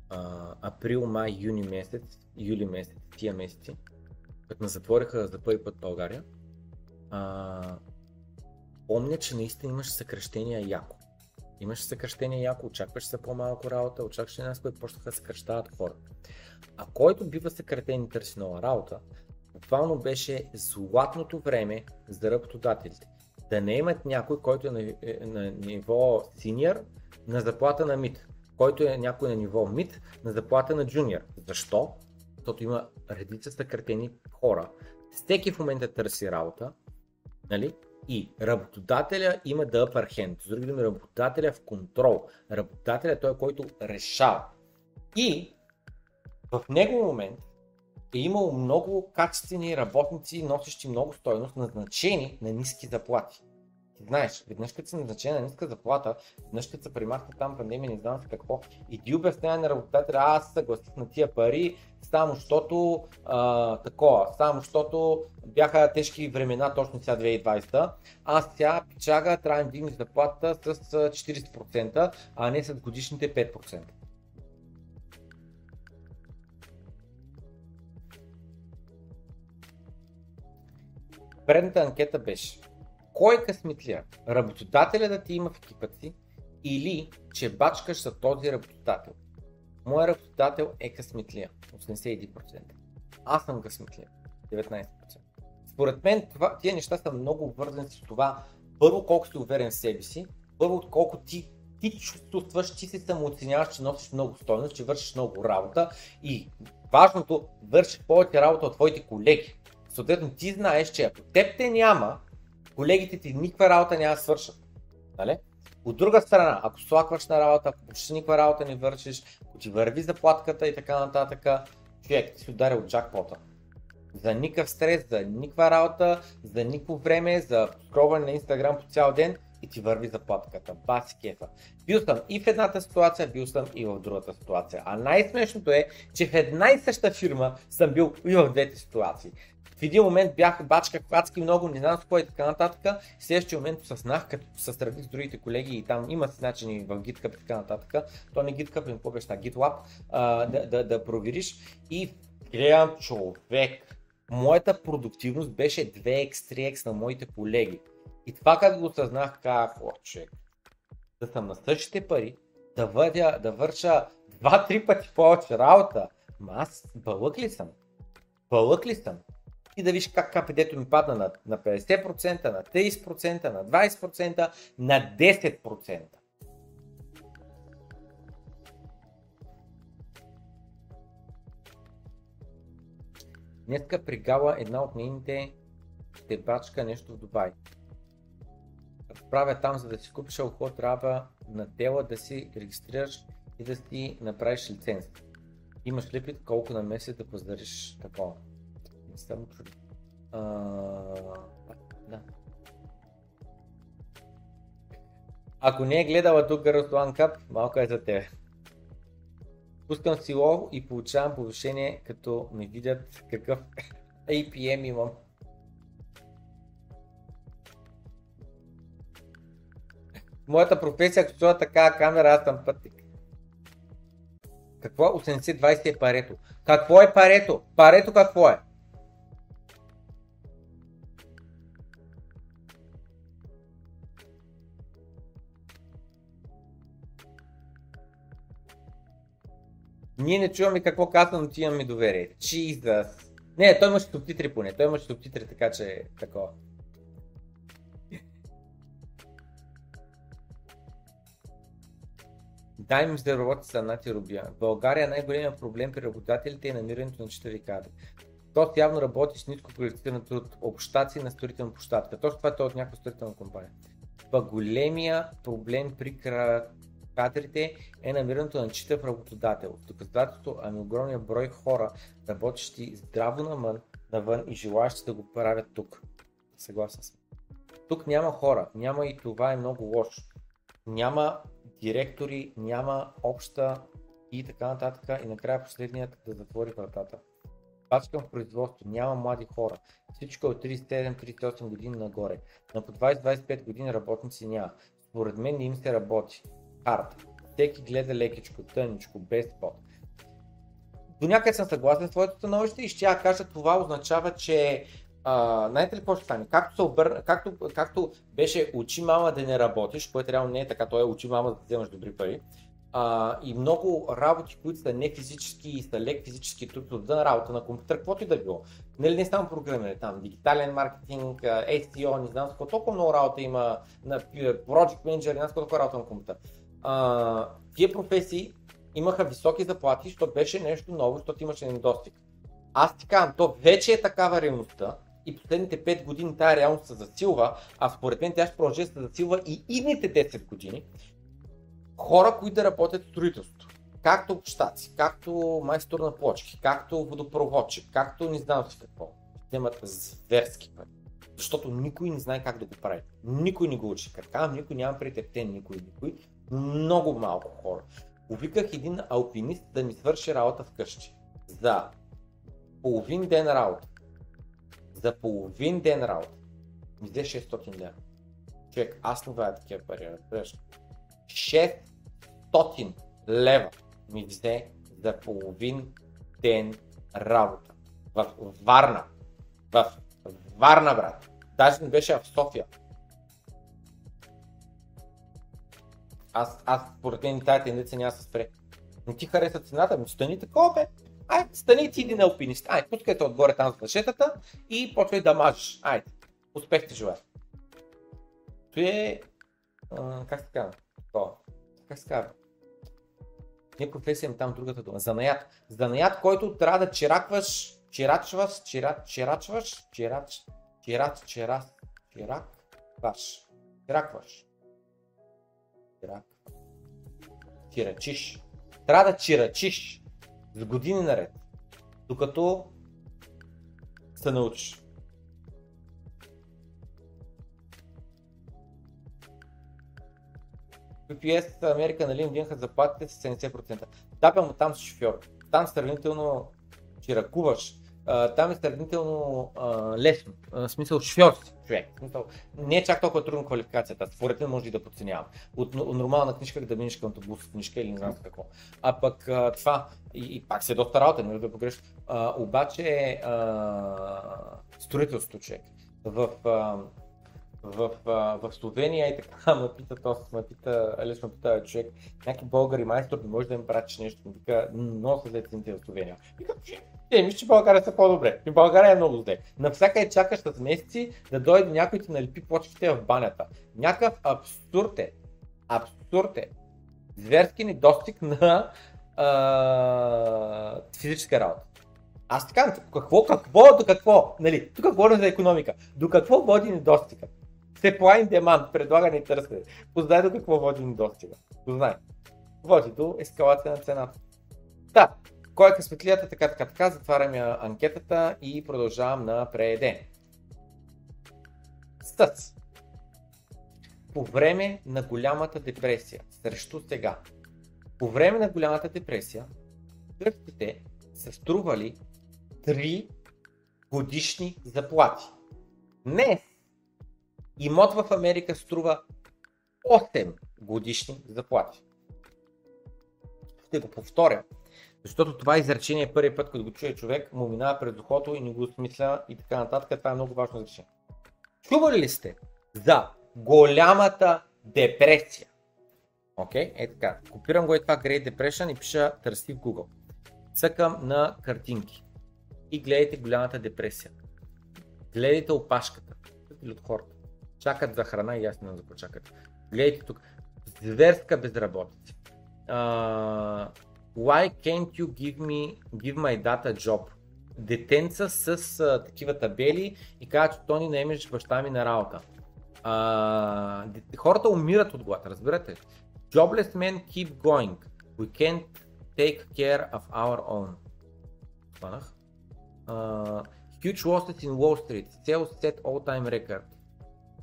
B: А, април, май, юни месец, юли месец, тия месеци, като ме затвориха за първи път България, а, помня, че наистина имаше съкръщения яко. Имаше съкръщения яко, очакваше се по-малко работа, очакваше нас, които почнаха да съкръщават хора. А който бива съкратен и търси нова работа, буквално беше златното време за работодателите. Да не имат някой, който е на, е, на ниво синьор, на заплата на мид, който е някой на ниво мид, на заплата на джуниор. Защо? Защото има редица съкратени хора. Всеки в момента търси работа, нали? И работодателя има да upper. С други думи, работодателя в контрол. Работодателя е той, който решава. И в него момент е имало много качествени работници, носещи много стойност, назначени на ниски заплати. Знаеш, веднъж като си назначен на ниска заплата, веднъж като се примахна там пандемия, не знам с какво, и ти обяснява на работодателя, аз съгласих на тия пари, само защото а, такова, само защото бяха тежки времена точно сега 2020, а сега пичага трябва да дигне заплата с 40%, а не с годишните 5%. Предната анкета беше кой е късметлия? Работодателя да ти има в екипа си или че бачкаш за този работодател? Моя работодател е късметлия, 81%. Аз съм късметлия, 19%. Според мен това, тия неща са много вързани с това, първо колко си уверен в себе си, първо колко ти ти чувстваш, ти се самооценяваш, че носиш много стойност, че вършиш много работа и важното, вършиш повече работа от твоите колеги. Съответно, ти знаеш, че ако теб те няма, колегите ти никаква работа няма да свършат. Нали? От друга страна, ако слакваш на работа, ако почти никаква работа не вършиш, ако ти върви заплатката и така нататък, човек, ти си ударил джакпота. За никакъв стрес, за никаква работа, за никакво време, за скроване на Инстаграм по цял ден и ти върви заплатката. Баси кефа. Бил съм и в едната ситуация, бил съм и в другата ситуация. А най-смешното е, че в една и съща фирма съм бил и в двете ситуации. В един момент бях бачка адски много, не знам с кой и така нататък. В следващия момент осъзнах, като се сравних с другите колеги и там има начини в GitHub и така нататък. То не GitHub, не какво беше GitLab, а, да, да, да провериш и гледам човек. Моята продуктивност беше 2x, 3x на моите колеги. И това като го осъзнах, казах, о, човек, да съм на същите пари, да, въдя, да върша 2-3 пъти повече работа. Ма аз бълък ли съм? Бълък ли съм? И да виж как КПД-то ми падна на, на 50%, на 30%, на 20%, на 10%. Днеска пригала една от нейните ще бачка нещо в Дубай. Правя там, за да си купиш алкохол, трябва на тела да си регистрираш и да си направиш лиценз. Имаш ли колко на месец да поздариш такова? Съм чули. да. Ако не е гледала тук Руслан Кап, малко е за тебе. Пускам си лов и получавам повишение, като ме видят какъв APM имам. Моята професия, като това така камера, аз съм пътник. Какво? 80-20 е парето. Какво е парето? Парето какво е? Ние не чуваме какво казва, но ти имаме доверие. Jesus. Не, той имаше субтитри поне. Той имаше субтитри, така че е такова. Дай ми за Нати Рубия. В България най-големият проблем при работодателите е намирането на читави кадри. То явно работи с ниско квалифициран труд, общаци на строителна площадка. Точно това е от някаква строителна компания. Па големия проблем при кадрите е намирането на читав работодател. В доказателство ами огромния брой хора, работещи здраво навън, навън и желащи да го правят тук. Съгласен съм. Тук няма хора, няма и това е много лошо. Няма директори, няма обща и така нататък и накрая последният да затвори вратата. Бачкам в производство, няма млади хора. Всичко е от 37-38 години нагоре. На по 20-25 години работници няма. Според мен не им се работи. Хард. Всеки гледа лекичко, тъничко, без пот. До някъде съм съгласен с твоето становище и ще я кажа, това означава, че знаете ли какво ще стане? Както, се обър... както, както беше учи мама да не работиш, което реално не е така, той е учи мама да вземаш добри пари, а, и много работи, които са не физически и са лек физически труд от работа на компютър, каквото и да било. Нали, не само програмиране, там дигитален маркетинг, SEO, не знам какво, толкова много работа има на Project Manager, не знам колко работа на компютър. А, тия професии имаха високи заплати, защото беше нещо ново, защото имаше недостиг. Аз ти казвам, то вече е такава реалността и последните 5 години тази реалност се засилва, а според мен тя ще продължи да се засилва и идните 10 години, хора, които да работят в строителството. Както общаци, както майстор на плочки, както водопроводчик, както не знам си какво. Темат зверски пари. Защото никой не знае как да го прави. Никой не го учи. Как никой няма претептен, никой, никой. Много малко хора. Повиках един алпинист да ми свърши работа вкъщи. За половин ден работа. За половин ден работа. Ми взе 600 лева. Човек, аз не вая такива пари, разбираш. 600 лева ми взе за половин ден работа. В Варна. В Варна, брат. Даже не беше в София. Аз, аз според мен тази тенденция няма да се спре. Не ти хареса цената, ми стани такова бе. Ай, стани ти един алпинист. Ай, пускайте отгоре там с въшетата и почвай да мажеш. Айде, успех ти желая. Той е, а, как се казва? Как се казва? Не професия, ми там другата дума. Занаят. Занаят, който трябва да чиракваш, чирачваш, чират, чирачваш, чирач, чират, чирак, чиракваш, чиракваш. Чирак. Чирачиш. Трябва да чирачиш с години наред, докато се научиш. UPS Америка нали, им вдигнаха заплатите с 70%. Да, му там си шофьор. Там сравнително че там е сравнително лесно. В смисъл шофьор си човек. Не е чак толкова трудна квалификацията. Според мен може и да подценявам. От, нормална книжка да минеш към автобус книжка или не знам какво. А пък това и, и пак се е доста работа, не да погреш. обаче а, строителство човек. В а, в, в Словения и така ме пита, то ме пита, Алис ме пита човек, някакви българи майстор не може да им пратиш нещо, ми вика, много са зле цените в Словения. Вика, е, мисля, че България са по-добре. И България е много зле. Навсякъде чакаш с месеци да дойде някой ти налепи почките в банята. Някакъв абсурд е. Абсурд е. Зверски недостиг на а, физическа работа. Аз така, какво, какво, до какво, нали, тук говорим за економика, до какво води недостига? Supply and demand, предлагане и търсене. Познай до какво води недостига. Познай. Води до ескалация на цената. Да, кой е късметлията, така, така, така, затварям анкетата и продължавам на преде. Стъц. По време на голямата депресия, срещу сега, по време на голямата депресия, къщите са стрували 3 годишни заплати. Не имот в Америка струва 8 годишни заплати. Ще го повторя, защото това изречение е първият път, като го чуе човек, му минава пред ухото и не го осмисля и така нататък. Това е много важно изречение. Чували ли сте за голямата депресия? Окей, okay, е така. Копирам го и това Great Depression и пиша търси в Google. Цъкам на картинки и гледайте голямата депресия. Гледайте опашката от хората чакат за храна и не знам за какво чакат. Гледайте тук. Зверска безработица. Uh, why can't you give me give my data job? Детенца с uh, такива табели и казват, че то ни наемеш баща ми на работа. Uh, хората умират от глад, разбирате? Jobless men keep going. We can't take care of our own. Uh, huge losses in Wall Street. Sales set all-time record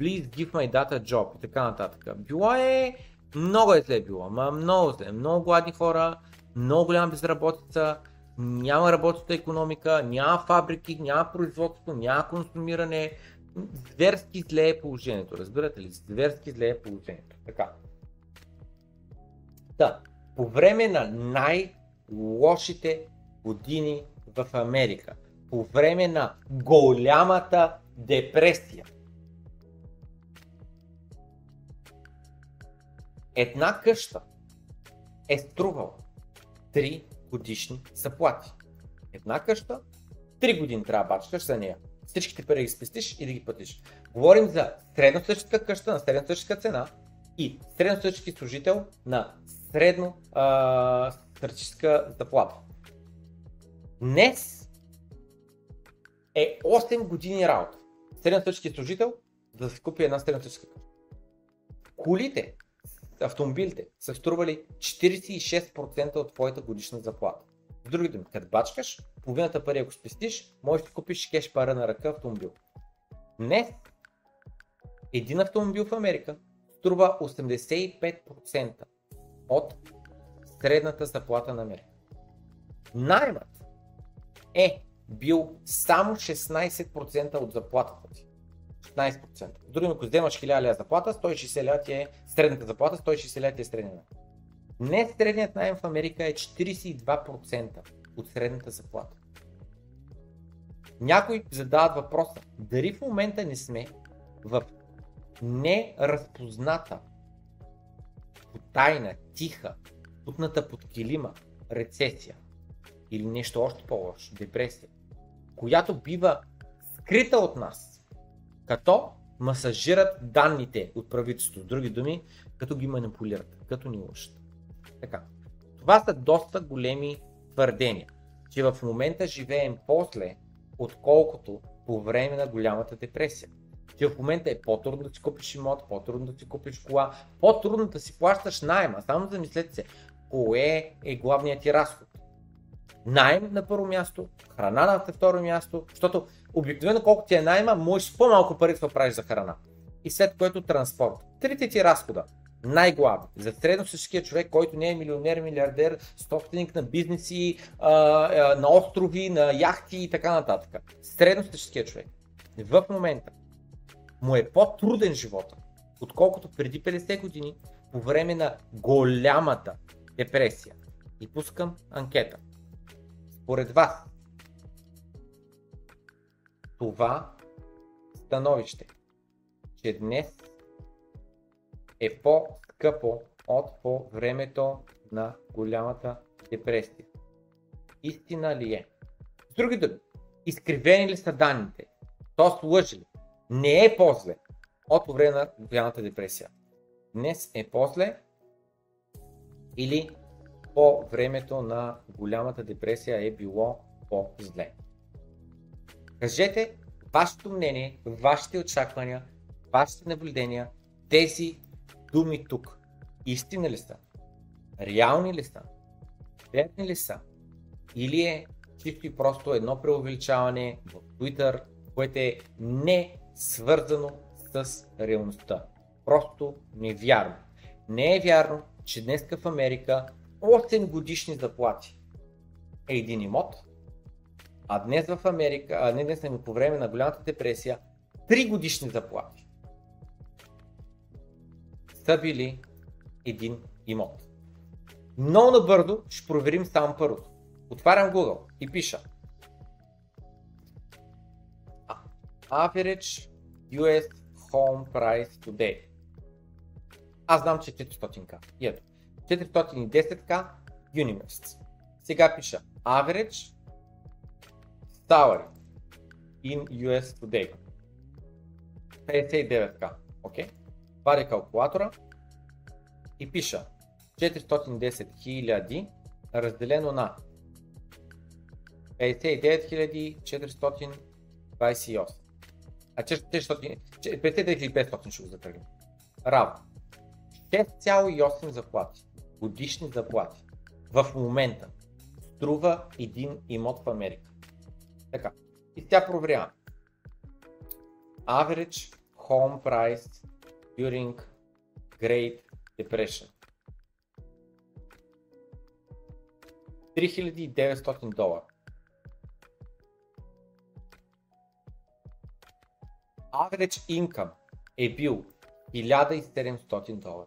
B: please give my data job и така нататък. Било е, много е зле било, ма много зле, много гладни хора, много голяма безработица, няма работеща економика, няма фабрики, няма производство, няма консумиране. Зверски зле е положението, разбирате ли? Зверски зле е положението. Така. Да, по време на най-лошите години в Америка, по време на голямата депресия, една къща е струвала 3 годишни заплати. Една къща, 3 години трябва бачкаш за нея. Всичките пари ги спестиш и да ги платиш. Говорим за средностатическа къща на средностатическа цена и средностатически служител на средно статистическа заплата. Днес е 8 години работа. Средностатически служител да се купи една средностатическа къща. Колите автомобилите са стрували 46% от твоята годишна заплата. С други думи, като бачкаш, половината пари ако спестиш, можеш да купиш кеш пара на ръка автомобил. Днес един автомобил в Америка струва 85% от средната заплата на Америка. Наймът е бил само 16% от заплатата ти. 16%. Дори ако вземаш 1000 лева заплата, 160 лева ти е средната заплата, 160 лева ти е средния Днес средният найем в Америка е 42% от средната заплата. Някои задават въпроса, дали в момента не сме в неразпозната, тайна, тиха, путната под килима рецесия или нещо още по-лошо, депресия, която бива скрита от нас като масажират данните от правителството. Други думи, като ги манипулират, като ни лъжат. Така. Това са доста големи твърдения, че в момента живеем после, отколкото по време на голямата депресия. Че в момента е по-трудно да си купиш имот, по-трудно да си купиш кола, по-трудно да си плащаш найема. Само замислете се, кое е главният ти разход? Найем на първо място, храна на второ място, защото обикновено колко ти е найма, можеш по-малко пари да правиш за храна. И след което транспорт. Трите ти разхода най-главни за средностатическия човек, който не е милионер, милиардер, собственик на бизнеси, на острови, на яхти и така нататък. Средностатическия човек в момента му е по-труден живота, отколкото преди 50 години по време на голямата депресия. И пускам анкета. Според вас, това становище, че днес е по-скъпо от по времето на голямата депресия. Истина ли е? С други думи, изкривени ли са данните? То лъжи ли? Не е по-зле от по време на голямата депресия. Днес е по-зле или по времето на голямата депресия е било по-зле. Кажете вашето мнение, вашите очаквания, вашите наблюдения, тези думи тук. Истина ли са? Реални ли са? Верни ли са? Или е чисто и просто едно преувеличаване в Twitter, което е не свързано с реалността. Просто невярно. Не е вярно, че днес в Америка 8 годишни заплати е един имот, а днес в Америка, а не днес, ами по време на голямата депресия, 3 годишни заплати са били един имот. Много набързо ще проверим само първото. Отварям Google и пиша Average US Home Price Today. Аз знам, че 400к. И ето. 410к юни месец. Сега пиша Average Salary in US Today. 59к. Окей. Okay. Варя калкулатора и пиша 410 000 разделено на 59 428. А 400, 59 ще го закръгнем. Равно. 6,8 заплати годишни заплати в момента струва един имот в Америка. Така. И тя проверява. Average home price during Great Depression. 3900 долара. Average income е бил 1700 долара.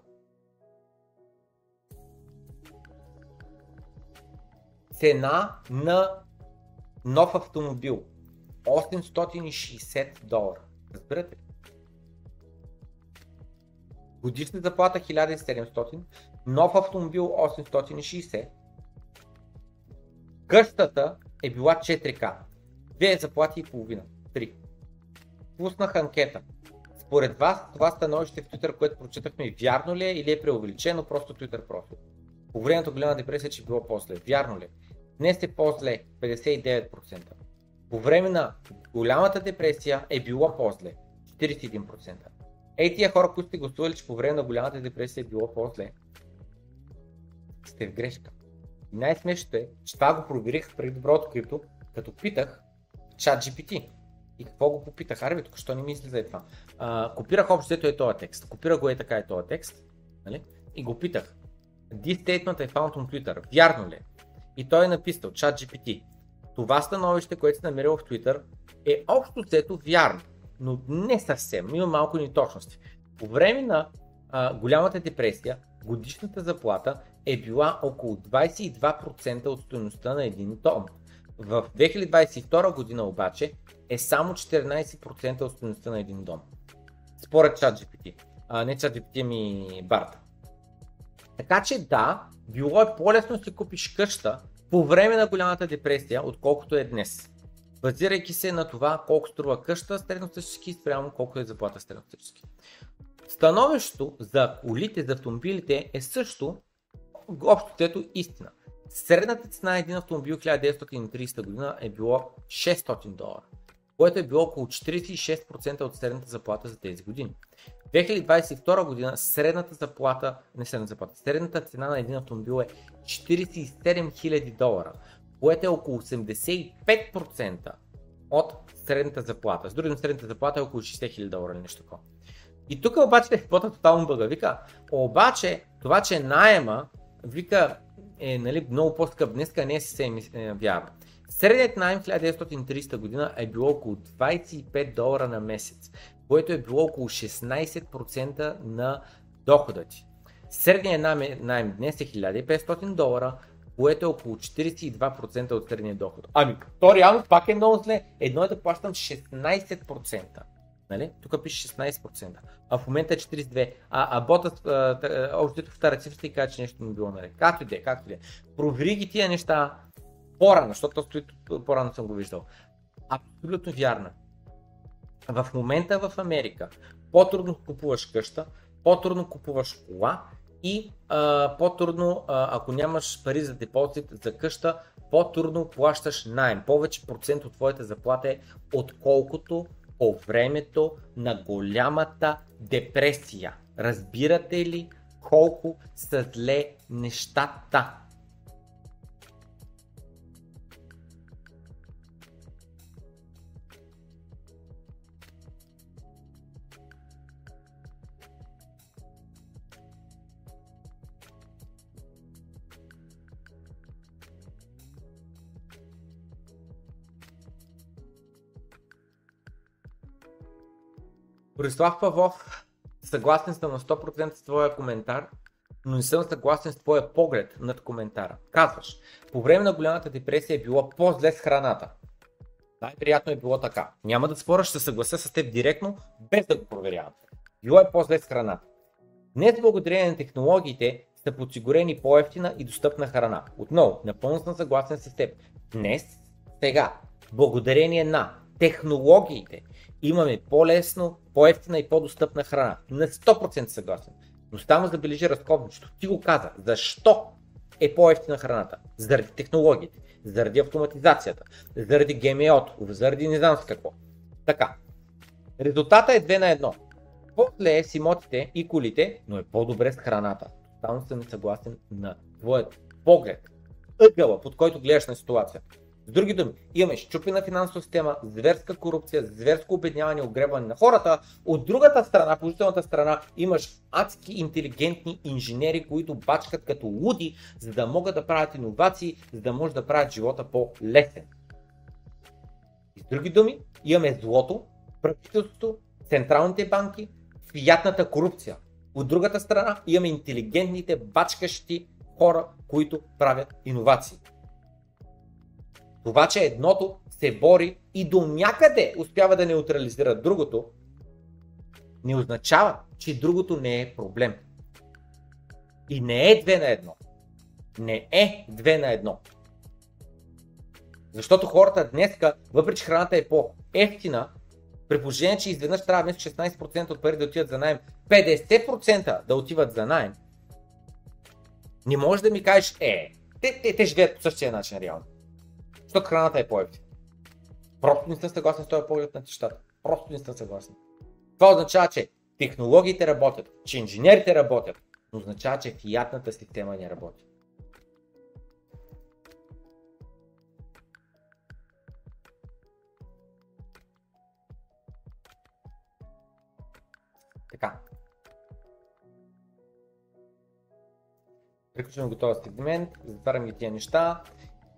B: Цена на нов автомобил 860 долара. Разбирате? Годишна заплата 1700, нов автомобил 860. Къщата е била 4К. Две заплати и половина. Три. Пуснах анкета. Според вас това становище в Twitter, което прочитахме, вярно ли е или е преувеличено просто Twitter профил? По времето голяма депресия, че било по-зле. Вярно ли? Е? Днес е по-зле. 59%. По време на голямата депресия е било по-зле. 41%. Ей тия хора, които сте гласували, че по време на голямата депресия е било по-зле, сте в грешка. И най-смешното е, че това го проверих преди доброто крипто, като питах чат GPT. И какво го попитах? Аре, тук що не ми излиза е това? А, копирах общо е този текст. Копирах го е така е този текст. Нали? И го питах. This statement I found on Twitter. Вярно ли? И той е написал, чат GPT. Това становище, което се намерил в Twitter, е общо взето вярно, но не съвсем. Има малко неточности. По време на а, голямата депресия, годишната заплата е била около 22% от стоеността на един дом. В 2022 година обаче е само 14% от стоеността на един дом. Според ChatGPT. А, не ChatGPT, ми Барта. Така че да, било е по-лесно да си купиш къща по време на голямата депресия, отколкото е днес. Базирайки се на това колко струва къща средностатически спрямо колко е заплата средностатически. Становището за колите, за автомобилите е също общо истина. Средната цена на един автомобил 1930 година е било 600 долара, което е било около 46% от средната заплата за тези години. 2022 година средната заплата, не средната заплата, средната цена на един автомобил е 47 000 долара, което е около 85% от средната заплата. С други средната заплата е около 60 000 долара или нещо такова. И тук обаче е тотално бъга. Вика, обаче това, че найема, вика, е нали, много по-скъп днеска, не е съвсем е, вярно. Средният найем в 1930 година е било около 25 долара на месец, което е било около 16% на дохода ти. Средният найем днес е 1500 долара, което е около 42% от средния доход. Ами, то реално пак е много зле. Едно е да плащам 16%. Нали? Тук пише 16%, а в момента е 42%. А, а бота, общо в тази цифра и каже, че нещо не било наред. Както и да е, както и да е. Провери ги тия неща по-рано, защото стои по-рано съм го виждал. Абсолютно вярно. В момента в Америка по-трудно купуваш къща, по-трудно купуваш кола и а, по-трудно, а, ако нямаш пари за депозит за къща, по-трудно плащаш найем. Повече процент от твоята заплата е отколкото по времето на голямата депресия. Разбирате ли колко са зле нещата? Борислав Павлов, съгласен съм на 100% с твоя коментар, но не съм съгласен с твоя поглед над коментара. Казваш, по време на голямата депресия е било по-зле с храната. Най-приятно е било така. Няма да споря, ще се съглася с теб директно, без да го проверявам. Било е по-зле с храната. Днес благодарение на технологиите са подсигурени по-ефтина и достъпна храна. Отново, напълно съм съгласен с теб. Днес, сега, благодарение на технологиите, имаме по-лесно, по-ефтина и по-достъпна храна. На 100% съгласен. Но само забележи разковничето. Ти го каза. Защо е по-ефтина храната? Заради технологиите, заради автоматизацията, заради ГМО, заради не знам с какво. Така. Резултата е 2 на 1. По-зле е с имотите и колите, но е по-добре с храната. Само съм съгласен на твоят поглед. Ъгъла, под който гледаш на ситуацията. С други думи, имаме щупена финансова система, зверска корупция, зверско обедняване, огребване на хората. От другата страна, положителната страна, имаш адски интелигентни инженери, които бачкат като луди, за да могат да правят иновации, за да може да правят живота по-лесен. И с други думи, имаме злото, правителството, централните банки, фиятната корупция. От другата страна имаме интелигентните, бачкащи хора, които правят иновации. Това, че едното се бори и до някъде успява да неутрализира другото, не означава, че другото не е проблем. И не е две на едно. Не е две на едно. Защото хората днеска, въпреки че храната е по-ефтина, при положение, че изведнъж трябва вместо 16% от пари да отиват за найем, 50% да отиват за найем, не можеш да ми кажеш, е, те, те, те живеят по същия начин реално. Защото храната е по-ефтина. Просто не съм съгласен с този поглед на нещата. Просто не съм съгласен. Това означава, че технологиите работят, че инженерите работят, но означава, че фиатната система не работи. Така. Приключваме готова сегмент, затварям ги тия неща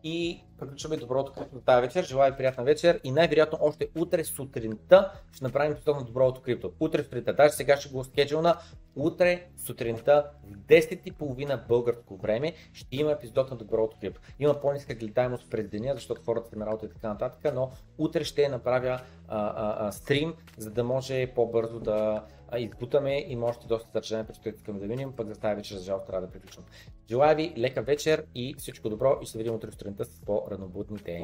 B: и приключваме доброто крипто тази вечер. Желая приятна вечер и най-вероятно още утре сутринта ще направим епизод на доброто крипто. Утре сутринта, даже сега ще го скеджулна, утре сутринта в 10.30 българско време ще има епизод на доброто крипто. Има по-ниска гледаемост през деня, защото хората са на работа и така нататък, но утре ще направя а, а, а, стрим, за да може по-бързо да избутаме и може доста съдържание, предстои искаме да видим, пък за тази вечер, за жалост, трябва да приключвам. Желая ви лека вечер и всичко добро и ще видим утре сутринта с по-ранобудните.